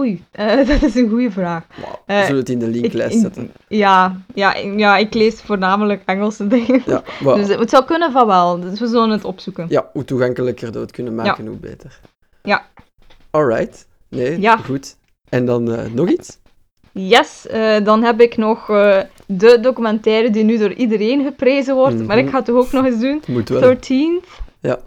Oei, uh, (laughs) dat is een goede vraag. Wow. We uh, zullen het in de linklijst ik, zetten. Ja, ja, ja, ik lees voornamelijk Engelse dingen. Ja, wow. Dus het zou kunnen van wel, dus we zullen het opzoeken. Ja, hoe toegankelijker we het kunnen maken, ja. hoe beter. Ja. Alright. Nee, ja. goed. En dan uh, nog iets? Yes, uh, dan heb ik nog uh, de documentaire die nu door iedereen geprezen wordt, mm -hmm. maar ik ga het toch ook nog eens doen. Moet wel. 13 ja.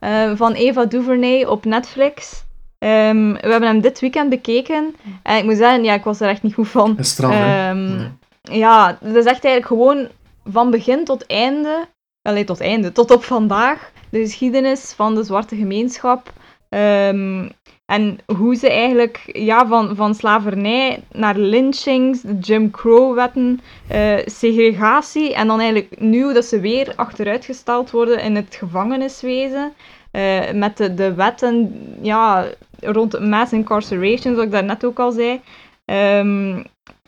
Uh, van Eva DuVernay op Netflix. Um, we hebben hem dit weekend bekeken en ik moet zeggen, ja, ik was er echt niet goed van. Straf, um, nee. Ja, het is echt eigenlijk gewoon van begin tot einde, wel tot einde, tot op vandaag, de geschiedenis van de zwarte gemeenschap. Um, en hoe ze eigenlijk ja, van, van slavernij naar lynchings, de Jim Crow-wetten, uh, segregatie en dan eigenlijk nu dat ze weer achteruitgesteld worden in het gevangeniswezen. eh, met de, de wetten ja, rond mass incarceration, zoals ik daarnet ook al zei. Ehm,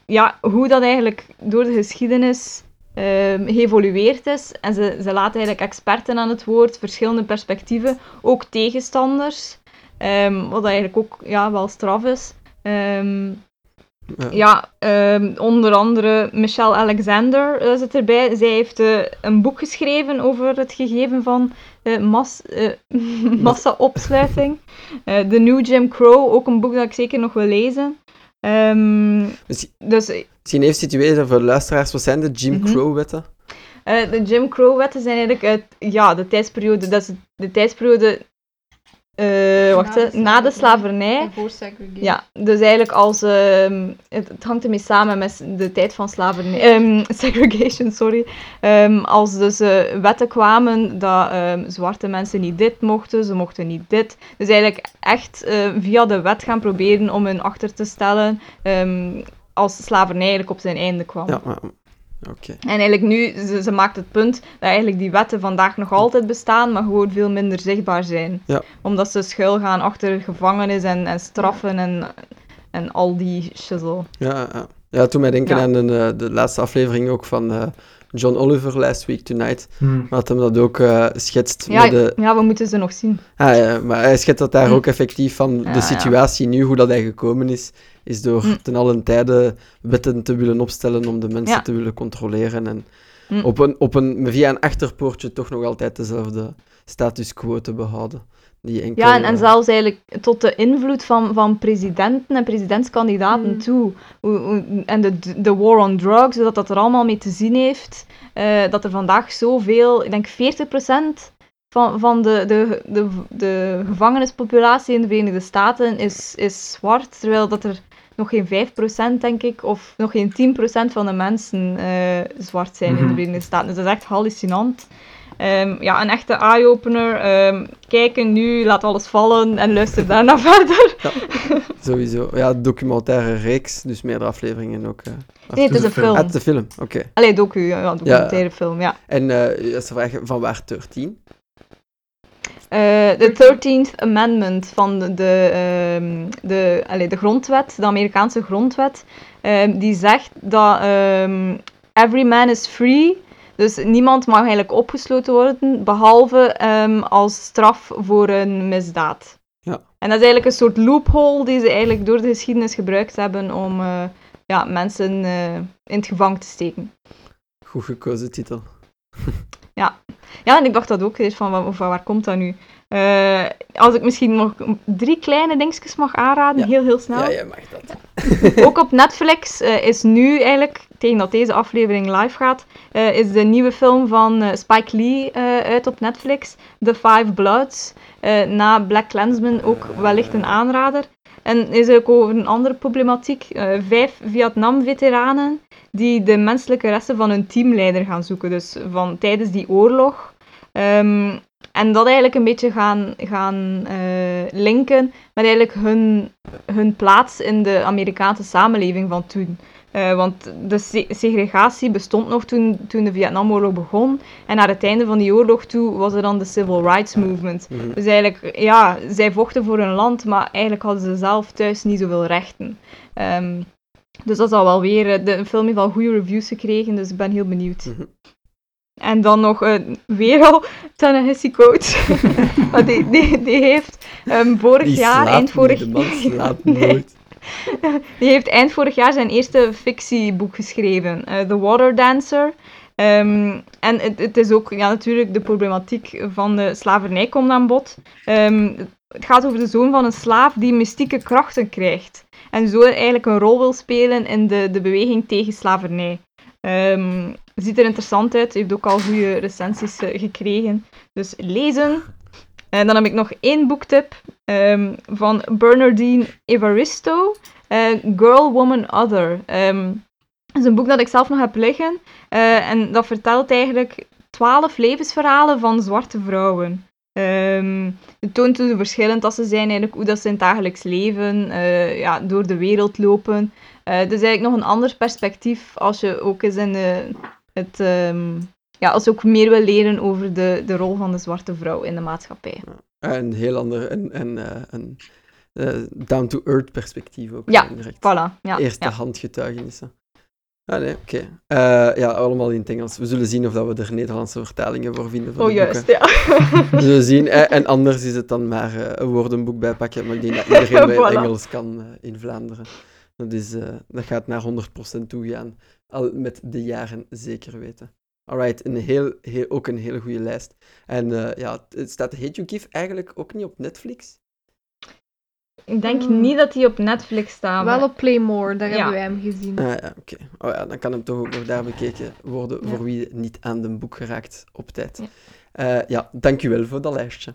ja, hoe dat eigenlijk door de geschiedenis ehm, geëvolueerd is. En ze, ze laten eigenlijk experten aan het woord, verschillende perspectieven, ook tegenstanders. Ehm, wat eigenlijk ook ja, wel straf is. Ehm, Ja. ja, ehm, onder andere Michelle Alexander eh, zit erbij. Zij heeft eh, een boek geschreven over het gegeven van eh, mas, (laughs) massa-opsluiting. The New Jim Crow, ook een boek dat ik zeker nog wil lezen. Misschien- dus Misschien even situeren voor de luisteraars, wat zijn de Jim Mhm. Crow-wetten? de Jim Crow-wetten zijn eigenlijk uit, ja, de tijdsperiode, dat is de tijdsperiode eh, wacht, Na hè, de na de slavernij. Ja, dus eigenlijk als... ehm, het, het hangt ermee samen met de tijd van slavernij... ehm, (laughs) segregation, sorry. Ehm, als dus eh, wetten kwamen dat ehm, zwarte mensen niet dit mochten, ze mochten niet dit. Dus eigenlijk echt eh, via de wet gaan proberen om hun achter te stellen ehm, als slavernij eigenlijk op zijn einde kwam. Ja, ja. Oké. En eigenlijk nu, ze, ze maakt het punt dat eigenlijk die wetten vandaag nog altijd bestaan, maar gewoon veel minder zichtbaar zijn. Ja. Omdat ze schuilgaan achter gevangenis en, en straffen en, en al die shizzle. Ja, ja. ja, toen mij denken Ja. aan de, eh, de laatste aflevering ook van eh, John Oliver, Last Week Tonight. Hmm. Had hem dat ook eh schetst Ja, met de... ja, we moeten ze nog zien. Ah, ja, maar hij schetst dat daar (laughs) ook effectief van Ja, de ja. situatie nu, hoe dat hij gekomen is, is door Hm. ten allen tijde wetten te willen opstellen om de mensen Ja. te willen controleren en Hm. op een, op een, via een achterpoortje toch nog altijd dezelfde status quo te behouden. Die enkel, Ja, en, en eh, zelfs eigenlijk tot de invloed van, van presidenten en presidentskandidaten Mm. toe. En de, de war on drugs, dat dat er allemaal mee te zien heeft. eh, dat er vandaag zoveel, ik denk 40% van, van de, de, de, de gevangenispopulatie in de Verenigde Staten is, is zwart, terwijl dat er nog geen 5% denk ik, of nog geen 10% van de mensen eh, zwart zijn in de Mhm. Verenigde Staten. Dus dat is echt hallucinant. Ehm, ja, een echte eye-opener. Ehm, kijken nu, laat alles vallen en luister daarna (laughs) verder. Sowieso. Ja, documentaire reeks, dus meerdere afleveringen ook. eh. Nee, het is een film. film. Ah, het is een film, oké. Allee, docu, ja, ja, documentaire film, ja. En eh als ze vragen, van waar 13? Eh, De 13th Amendment van de, de, ehm, de, allee, de grondwet, de Amerikaanse grondwet, ehm, die zegt dat ehm, every man is free, dus niemand mag eigenlijk opgesloten worden, behalve als straf voor een misdaad. Ja. En dat is eigenlijk een soort loophole die ze eigenlijk door de geschiedenis gebruikt hebben om eh, ja, mensen eh, in het gevangen te steken. Goed gekozen titel. (laughs) Ja, en ik dacht dat ook eens van, wa- van waar komt dat nu? Eh, als ik misschien nog drie kleine dingetjes mag aanraden, Ja. heel heel snel. Ja, jij mag dat. (laughs) Ook op Netflix eh, is nu eigenlijk, tegen dat deze aflevering live gaat, eh, is de nieuwe film van Spike Lee uit op Netflix, The Five Bloods. Na Black Klansman ook wellicht een aanrader. En is ook over een andere problematiek. Vijf Vietnam-veteranen die de menselijke resten van hun teamleider gaan zoeken. Dus van tijdens die oorlog. Ehm, en dat eigenlijk een beetje gaan, gaan eh, linken met eigenlijk hun, hun plaats in de Amerikaanse samenleving van toen. Eh, want de se- segregatie bestond nog toen, toen de Vietnamoorlog begon. En naar het einde van die oorlog toe was er dan de Civil Rights Movement. Mhm. Dus eigenlijk, ja, zij vochten voor hun land, maar eigenlijk hadden ze zelf thuis niet zoveel rechten. Ehm, dus dat is al wel weer... eh, De film heeft al goede reviews gekregen, dus ik ben heel benieuwd. Mhm. En dan nog eh, weer al Ta-Nehisi Coates. Want (laughs) die, die, die heeft ehm, vorig Die jaar, eind vorig man (laughs) slaapt Nee. nooit. (laughs) die heeft eind vorig jaar zijn eerste fictieboek geschreven, eh, The Water Dancer. Ehm, en het, het is ook ja, natuurlijk de problematiek van de slavernij komt aan bod. Ehm, het gaat over de zoon van een slaaf die mystieke krachten krijgt. En zo eigenlijk een rol wil spelen in de, de beweging tegen slavernij. Ehm, ziet er interessant uit, heeft ook al goede recensies eh, gekregen. Dus lezen. En dan heb ik nog één boektip ehm, van Bernardine Evaristo. eh, Girl, Woman, Other. Ehm, dat is een boek dat ik zelf nog heb liggen. eh, en dat vertelt eigenlijk twaalf levensverhalen van zwarte vrouwen. Ehm, het toont hoe verschillend dat ze zijn, eigenlijk, hoe dat ze in het dagelijks leven eh, ja, door de wereld lopen. Dus eigenlijk nog een ander perspectief als je ook eens in eh, het... ehm, ja, als je ook meer wil leren over de, de rol van de zwarte vrouw in de maatschappij. Een heel ander, een, eh, een down-to-earth perspectief ook. Ja, direct. Voilà, ja. Eerste ja. hand getuigenissen. Ah nee, oké. Eh, ja, allemaal in het Engels. We zullen zien of dat we er Nederlandse vertalingen voor vinden. Oh, juist, boeken. ja. (laughs) We zullen zien. En anders is het dan maar eh, een woordenboek bijpakken. Maar ik denk dat iedereen (laughs) bij Voilà. Engels kan eh, in Vlaanderen. Dat, is, dat gaat naar 100% toegaan. Al met de jaren zeker weten. Alright, een heel, heel, ook een hele goede lijst. En ja, het staat Hate You Give eigenlijk ook niet op Netflix? Ik denk Hmm. niet dat die op Netflix staan. Wel op Playmore, daar Ja. hebben wij hem gezien. Ah ja, oké. Oh ja, dan kan hem toch ook nog daar bekeken worden Ja. voor wie niet aan de boek geraakt op tijd. Ja. Ja, ja dankjewel voor dat lijstje.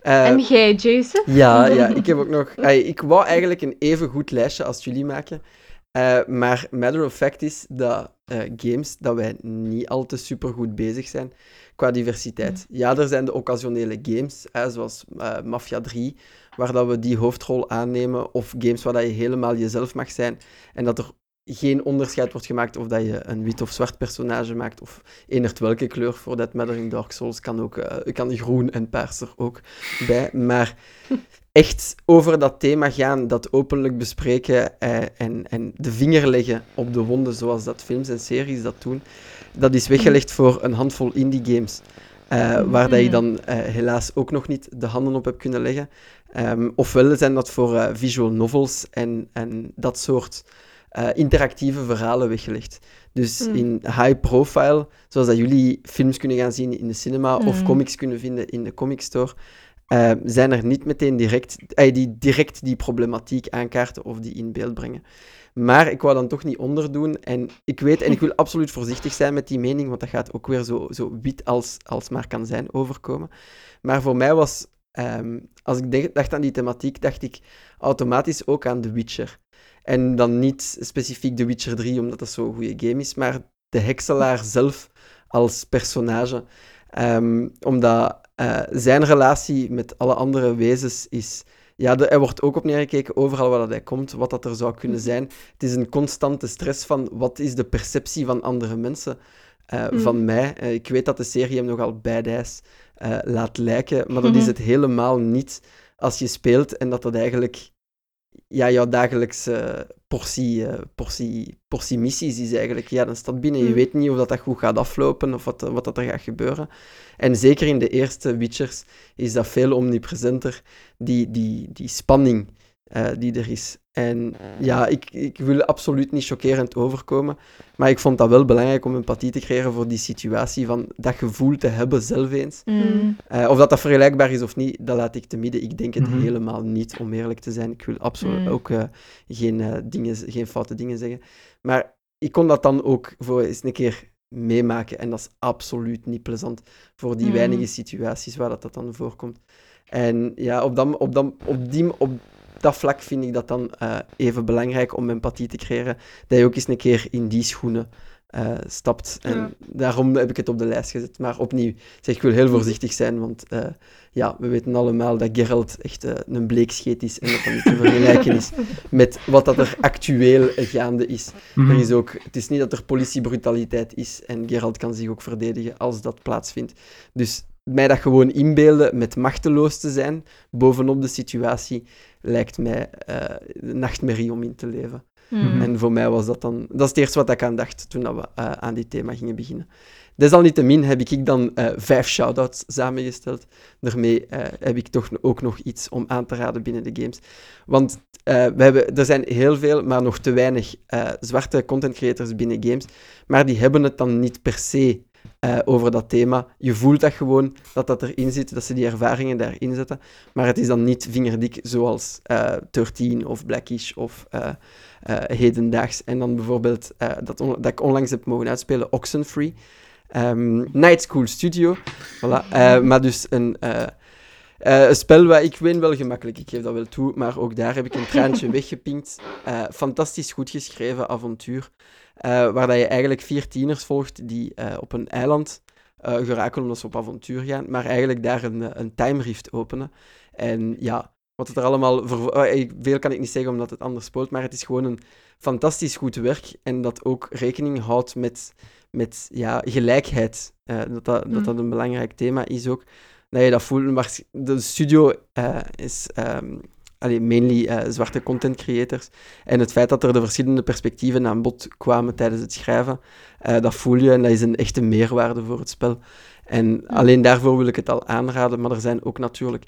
Eh, En jij, Jason? ja, ja, (laughs) ik heb ook nog... Ay, ik wou eigenlijk een even goed lijstje als jullie maken. Eh, maar matter of fact is dat eh, games, dat wij niet al te supergoed bezig zijn qua diversiteit. Ja, er zijn de occasionele games, hè, zoals eh, Mafia 3, waar dat we die hoofdrol aannemen, of games waar dat je helemaal jezelf mag zijn en dat er geen onderscheid wordt gemaakt of dat je een wit of zwart personage maakt, of enert welke kleur, voor dat matter in Dark Souls kan ook eh, kan groen en paars er ook bij. Maar (laughs) echt over dat thema gaan, dat openlijk bespreken eh, en, en de vinger leggen op de wonden, zoals dat films en series dat doen, dat is weggelegd voor een handvol indie games. Eh, waar dat je dan eh, helaas ook nog niet de handen op hebt kunnen leggen. Ehm, ofwel zijn dat voor eh, visual novels en, en dat soort interactieve verhalen weggelegd. Dus Mm. in high profile, zoals dat jullie films kunnen gaan zien in de cinema of Mm. comics kunnen vinden in de comic store, eh, zijn er niet meteen direct, die direct die problematiek aankaarten of die in beeld brengen. Maar ik wou dan toch niet onderdoen. En ik weet, en ik wil absoluut voorzichtig zijn met die mening, want dat gaat ook weer zo, zo wit als, als maar kan zijn overkomen. Maar voor mij was, ehm, als ik dacht aan die thematiek, dacht ik automatisch ook aan The Witcher. En dan niet specifiek The Witcher 3, omdat dat zo'n goede game is, maar de hekselaar zelf als personage. Ehm, omdat eh, zijn relatie met alle andere wezens is... Ja, de, er wordt ook op neergekeken overal waar dat hij komt, wat dat er zou kunnen zijn. Het is een constante stress van wat is de perceptie van andere mensen eh, Mm. van mij. Eh, ik weet dat de serie hem nogal badass eh laat lijken, maar dat is Mhm. het helemaal niet als je speelt en dat dat eigenlijk ja, jouw dagelijkse portie, eh, portie, portie missies is eigenlijk. Ja, dan staat binnen, je Mm. weet niet of dat, dat goed gaat aflopen of wat, wat dat er gaat gebeuren. En zeker in de eerste Witchers is dat veel omnipresenter, die, die, die spanning eh, die er is. En ja, ik, ik wil absoluut niet chockerend overkomen, maar ik vond dat wel belangrijk om empathie te creëren voor die situatie, van dat gevoel te hebben zelf eens. Mm. Eh, of dat dat vergelijkbaar is of niet, dat laat ik te midden. Ik denk het Mhm. helemaal niet, om eerlijk te zijn. Ik wil absoluut Mm. ook eh, geen, eh, dingen, geen foute dingen zeggen. Maar ik kon dat dan ook voor eens een keer meemaken. En dat is absoluut niet plezant voor die Mm. weinige situaties waar dat, dat dan voorkomt. En ja, op dat, op dat, op die, op dat vlak vind ik dat dan eh, even belangrijk om empathie te creëren. Dat je ook eens een keer in die schoenen eh, stapt. En Ja. daarom heb ik het op de lijst gezet. Maar opnieuw, zeg, ik wil heel voorzichtig zijn, want eh, ja, we weten allemaal dat Geralt echt een bleekscheet is en dat dat niet te vergelijken is (laughs) met wat dat er actueel gaande is. Mhm. Er is ook, het is niet dat er politiebrutaliteit is en Geralt kan zich ook verdedigen als dat plaatsvindt. Dus mij dat gewoon inbeelden met machteloos te zijn bovenop de situatie lijkt mij eh, een nachtmerrie om in te leven. Mm. En voor mij was dat dan... Dat is het eerste wat ik aan dacht toen dat we eh, aan dit thema gingen beginnen. Desalniettemin heb ik dan eh, vijf shout-outs samengesteld. Daarmee heb ik toch ook nog iets om aan te raden binnen de games. Want we hebben, er zijn heel veel, maar nog te weinig zwarte content creators binnen games. Maar die hebben het dan niet per se eh, over dat thema. Je voelt dat gewoon, dat dat erin zit, dat ze die ervaringen daarin zetten. Maar het is dan niet vingerdik zoals 13 of Blackish of eh, hedendaags. En dan bijvoorbeeld, dat, dat ik onlangs heb mogen uitspelen, Oxenfree. Ehm Night School Studio. Voilà. Maar dus een, een spel waar ik win wel gemakkelijk, ik geef dat wel toe, maar ook daar heb ik een traantje (laughs) weggepinkt. Fantastisch goed geschreven avontuur, waar dat je eigenlijk vier tieners volgt die eh, op een eiland eh, geraken omdat ze op avontuur gaan, maar eigenlijk daar een, eh, een time rift openen. En ja, wat het er allemaal... Voor, eh, veel kan ik niet zeggen omdat het anders speelt, maar het is gewoon een fantastisch goed werk en dat ook rekening houdt met, met ja, gelijkheid. Eh, dat, dat, dat Mm. dat een belangrijk thema is ook. dat je dat voelt. Maar de studio eh, is um, allee, mainly uh, zwarte content creators. En het feit dat er de verschillende perspectieven aan bod kwamen tijdens het schrijven, uh, dat voel je en dat is een echte meerwaarde voor het spel. En alleen daarvoor wil ik het al aanraden, maar er zijn ook natuurlijk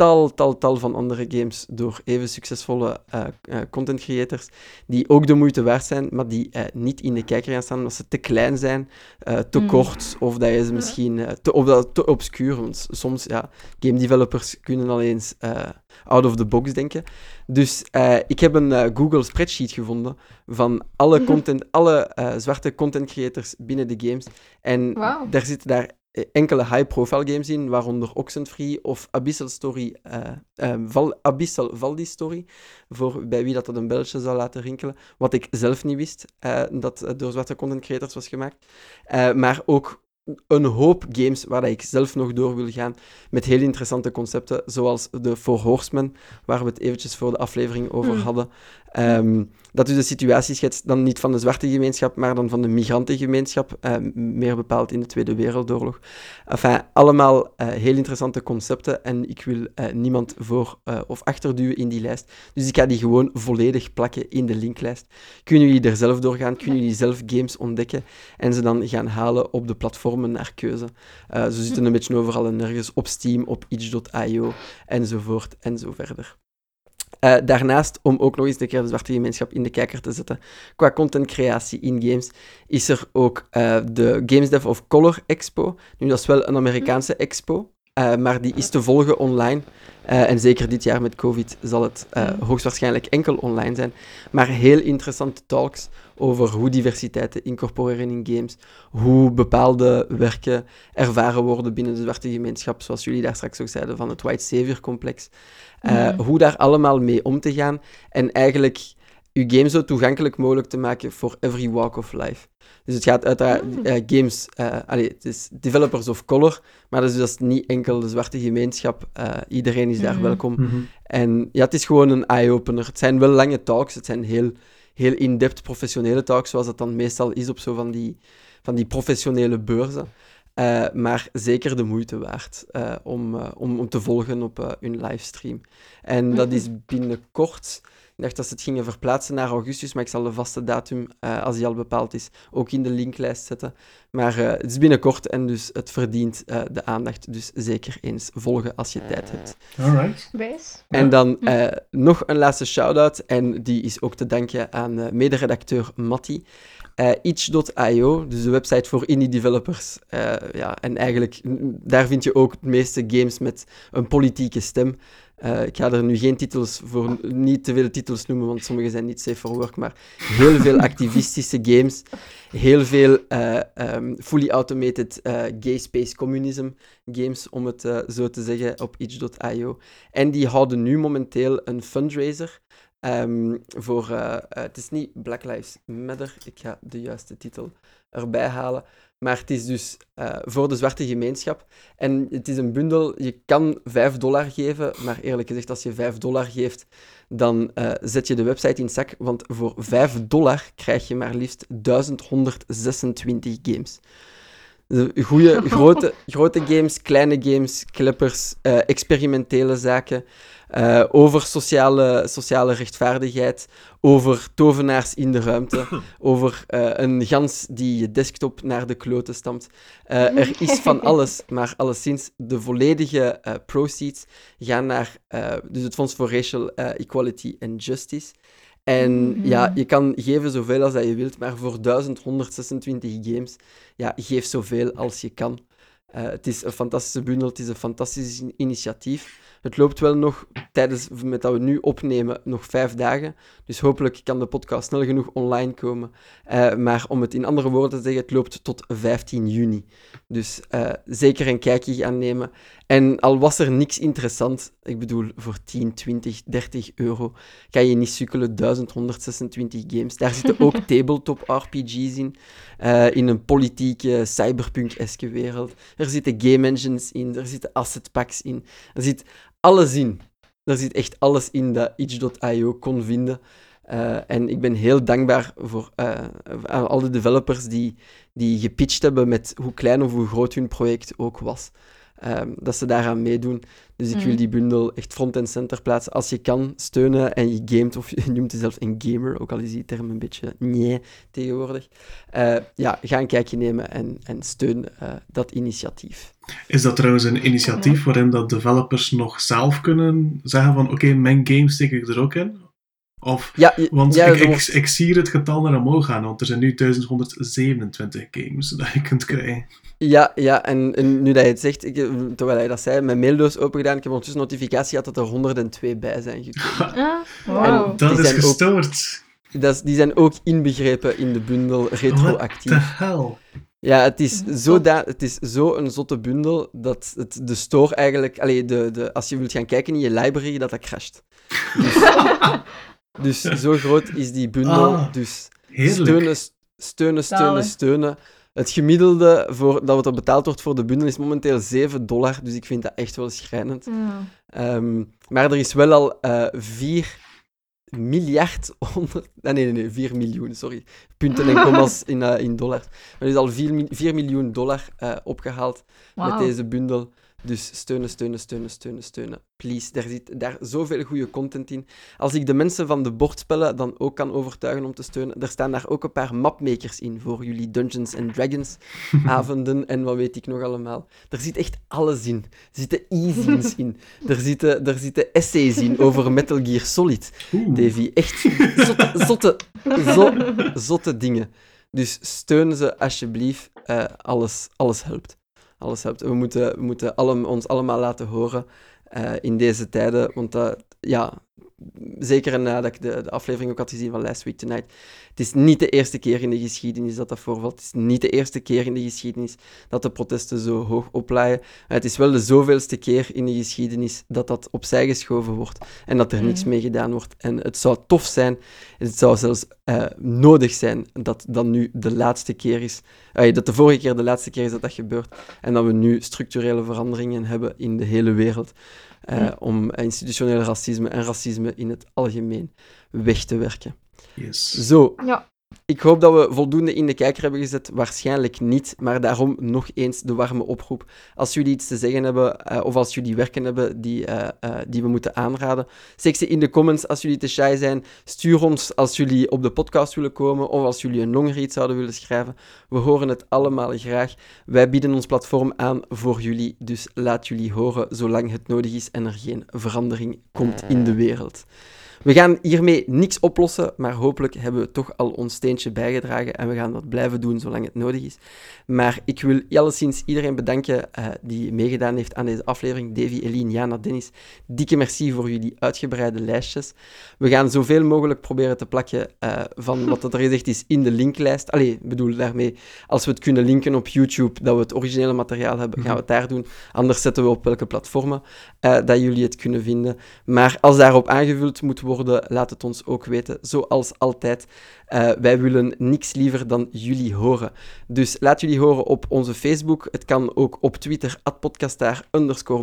tal, tal, tal van andere games door even succesvolle uh, uh, content creators, die ook de moeite waard zijn, maar die uh, niet in de kijker gaan staan omdat ze te klein zijn, te mm. kort, of dat je ze misschien te, of dat, te obscuur. Want soms, ja, game developers kunnen al eens out of the box denken. Dus ik heb een Google spreadsheet gevonden van alle content, alle zwarte content creators binnen de games. En wow. daar zitten daar eh, enkele high-profile games in, waaronder Oxenfree of Abyssal Story, uh, Abyssal Valdi Story, voor bij wie dat, dat een belletje zou laten rinkelen, wat ik zelf niet wist, uh, dat door zwarte content creators was gemaakt. Maar ook een hoop games waar ik zelf nog door wil gaan, met heel interessante concepten, zoals de Four Horsemen, waar we het eventjes voor de aflevering over mm. hadden. Um, dat dus de situatie schetst, dan niet van de zwarte gemeenschap, maar dan van de migrantengemeenschap, uh, meer bepaald in de Tweede Wereldoorlog. Enfin, allemaal uh, heel interessante concepten en ik wil uh, niemand voor of achterduwen in die lijst. Dus ik ga die gewoon volledig plakken in de linklijst. Kunnen jullie er zelf doorgaan, kunnen jullie zelf games ontdekken en ze dan gaan halen op de platformen naar keuze. ze zitten een beetje overal en nergens, op Steam, op itch.io enzovoort en zo verder. Uh, daarnaast, om ook nog eens een keer de zwarte gemeenschap in de kijker te zetten, qua contentcreatie in games, is er ook uh, de Games Dev of Color Expo. Nu, dat is wel een Amerikaanse expo, uh, maar die is te volgen online. En zeker dit jaar met COVID zal het hoogstwaarschijnlijk enkel online zijn. Maar heel interessante talks over hoe diversiteit te incorporeren in games, hoe bepaalde werken ervaren worden binnen de zwarte gemeenschap, zoals jullie daar straks ook zeiden, van het White Savior complex. Uh, Hoe daar allemaal mee om te gaan en eigenlijk je game zo toegankelijk mogelijk te maken voor every walk of life. Dus het gaat uiteraard uh, games, uh, allee, het is developers of color, maar dat is dus niet enkel de zwarte gemeenschap. iedereen is daar mm welkom. Mhm. En ja, het is gewoon een eye-opener. Het zijn wel lange talks, het zijn heel, heel in-depth professionele talks, zoals het dan meestal is op zo van die, van die professionele beurzen. Uh, maar zeker de moeite waard uh, om, uh, om, om te volgen op hun livestream. En dat is binnenkort. Ik dacht dat ze het gingen verplaatsen naar augustus, maar ik zal de vaste datum, als die al bepaald is, ook in de linklijst zetten. Maar het is binnenkort en dus het verdient de aandacht. Dus zeker eens volgen als je tijd hebt. Alright. En dan nog een laatste shout-out, en die is ook te danken aan mederedacteur Matti. Uh, itch.io, dus de website voor indie developers. Uh, ja, en eigenlijk, daar vind je ook de meeste games met een politieke stem. Uh, ik ga er nu geen titels voor, niet te veel titels noemen, want sommige zijn niet safe for work, maar heel veel (laughs) activistische games, heel veel um, fully automated gay space communism games, om het zo te zeggen, op itch.io. En die houden nu momenteel een fundraiser Um, voor, het is niet Black Lives Matter, ik ga de juiste titel erbij halen. Maar het is dus uh, voor de zwarte gemeenschap. En het is een bundel, je kan 5 dollar geven, maar eerlijk gezegd, als je 5 dollar geeft, dan zet je de website in zak. Want voor 5 dollar krijg je maar liefst 1126 games. Goede, (laughs) grote, grote games, kleine games, clippers, experimentele zaken. Uh, over sociale, sociale rechtvaardigheid, over tovenaars in de ruimte, (clears throat) over uh, een gans die je desktop naar de kloten stampt. Uh, er is van (laughs) alles, maar alleszins de volledige proceeds gaan naar dus het Fonds voor Racial Equality and Justice. En mm -hmm. ja, je kan geven zoveel als dat je wilt, maar voor 1126 games, ja, geef zoveel als je kan. het is een fantastische bundel, het is een fantastisch initiatief. Het loopt wel nog tijdens, met dat we nu opnemen, nog vijf dagen. Dus hopelijk kan de podcast snel genoeg online komen. Uh, maar om het in andere woorden te zeggen, het loopt tot 15 juni. Dus uh, zeker een kijkje gaan nemen. En al was er niks interessant, ik bedoel, voor 10, 20, 30 euro kan je niet sukkelen. 1126 games. Daar zitten ook (laughs) tabletop RPG's in. Uh, in een politieke, cyberpunk-eske wereld. Er zitten game engines in, er zitten asset packs in. Er zit alles in. Er zit echt alles in dat itch.io kon vinden. Uh, en ik ben heel dankbaar voor uh, al de developers die, die gepitcht hebben met hoe klein of hoe groot hun project ook was. Ehm, dat ze daaraan meedoen. Dus ik wil Mhm. die bundel echt front en center plaatsen. Als je kan steunen en je gamet, of (laughs) je noemt jezelf een gamer, ook al is die term een beetje nee tegenwoordig. Eh, ja, ga een kijkje nemen en, en steun eh, dat initiatief. Is dat trouwens een initiatief waarin dat developers nog zelf kunnen zeggen van oké, mijn game steek ik er ook in? Of, Ja, je- want ja, ik, ik, wordt- ik zie hier het getal naar omhoog gaan, want er zijn nu 1127 games (laughs) dat je kunt krijgen. Ja, ja en, en nu dat je het zegt, ik, terwijl hij dat zei, mijn maildoos open gedaan, ik heb ondertussen notificatie gehad dat er 102 bij zijn gekomen. (laughs) Ah, Wow. Dat Die is ook- gestoord. Dat die zijn ook inbegrepen in de bundel What the retroactief. hell? Ja, het is, Zot. zo da- het is zo een zotte bundel dat het de store eigenlijk... Allee, de, de, als je wilt gaan kijken in je library, dat dat crasht. Dus, (laughs) dus zo groot is die bundel. Ah, dus steunen, steunen, steunen, steunen. Het gemiddelde voor, dat wat er betaald wordt voor de bundel is momenteel 7 dollar, dus ik vind dat echt wel schrijnend. ja. Ehm, maar er is wel al eh 4 miljard onder... Nee, nee, nee, 4 miljoen, sorry. Punten en commas (laughs) in, eh, in dollars. Maar er is al 4, mi- 4 miljoen dollar eh, opgehaald met deze bundel. Dus steunen, steunen, steunen, steunen, steunen. Please, daar zit daar zoveel goede content in. Als ik de mensen van de bordspellen dan ook kan overtuigen om te steunen, er staan daar ook een paar mapmakers in voor jullie Dungeons and Dragons (laughs) avonden en wat weet ik nog allemaal. Er zit echt alles in. Er zitten e-zines (laughs) in. Er zitten, er zitten essays in over Metal Gear Solid. Oeh. Davy, echt zotte, (laughs) zotte, zo, zotte dingen. Dus steun ze alsjeblieft. Eh, alles, alles helpt. Alles helpt. We moeten, we moeten alle, ons allemaal laten horen eh, in deze tijden. Want dat, ja, zeker nadat ik de, de aflevering ook had gezien van Last Week Tonight. Het is niet de eerste keer in de geschiedenis dat dat voorvalt. Het is niet de eerste keer in de geschiedenis dat de protesten zo hoog oplaaien. Maar het is wel de zoveelste keer in de geschiedenis dat dat opzij geschoven wordt en dat er niks Mhm. mee gedaan wordt. En het zou tof zijn, het zou zelfs eh, nodig zijn dat dat nu de laatste keer is, eh, dat de vorige keer de laatste keer is dat dat gebeurt en dat we nu structurele veranderingen hebben in de hele wereld eh, om institutioneel racisme en racisme in het algemeen weg te werken. Yes. Zo, Ja. Ik hoop dat we voldoende in de kijker hebben gezet. Waarschijnlijk niet, maar daarom nog eens de warme oproep. Als jullie iets te zeggen hebben, eh, of als jullie werken hebben die, eh, eh, die we moeten aanraden, zeg ze in de comments als jullie te shy zijn. Stuur ons als jullie op de podcast willen komen, of als jullie een longread zouden willen schrijven. We horen het allemaal graag. Wij bieden ons platform aan voor jullie, dus laat jullie horen zolang het nodig is en er geen verandering komt in de wereld. We gaan hiermee niks oplossen, maar hopelijk hebben we toch al ons steentje bijgedragen en we gaan dat blijven doen zolang het nodig is. Maar ik wil alleszins iedereen bedanken eh, die meegedaan heeft aan deze aflevering. Davy, Eline, Jana, Dennis, dikke merci voor jullie uitgebreide lijstjes. We gaan zoveel mogelijk proberen te plakken eh, van wat er gezegd is in de linklijst. Allee, ik bedoel daarmee, als we het kunnen linken op YouTube, dat we het originele materiaal hebben, gaan we het daar doen. Anders zetten we op welke platformen eh, dat jullie het kunnen vinden. Maar als daarop aangevuld moet worden, laat het ons ook weten. Zoals altijd, eh, wij willen niks liever dan jullie horen. Dus laat jullie horen op onze Facebook. Het kan ook op Twitter, podcastaar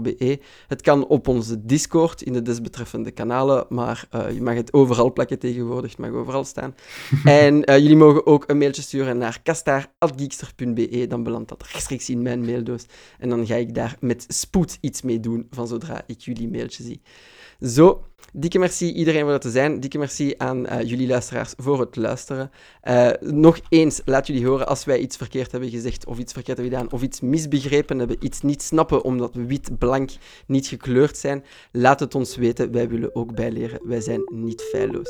be. Het kan op onze Discord, in de desbetreffende kanalen. Maar eh, je mag het overal plakken tegenwoordig, het mag overal staan. (laughs) en eh, jullie mogen ook een mailtje sturen naar kastaar.geekster.be. Dan belandt dat rechtstreeks in mijn maildoos. En dan ga ik daar met spoed iets mee doen van zodra ik jullie mailtje zie. Zo, dikke merci iedereen voor het te zijn. Dikke merci aan eh, jullie luisteraars voor het luisteren. Eh, nog eens, laat jullie horen als wij iets verkeerd hebben gezegd of iets verkeerd hebben gedaan of iets misbegrepen hebben, iets niet snappen omdat we wit, blank, niet gekleurd zijn. Laat het ons weten, wij willen ook bijleren. Wij zijn niet feilloos.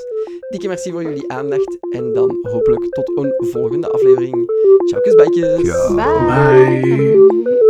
Dikke merci voor jullie aandacht en dan hopelijk tot een volgende aflevering. Ciao. Bye. Bye.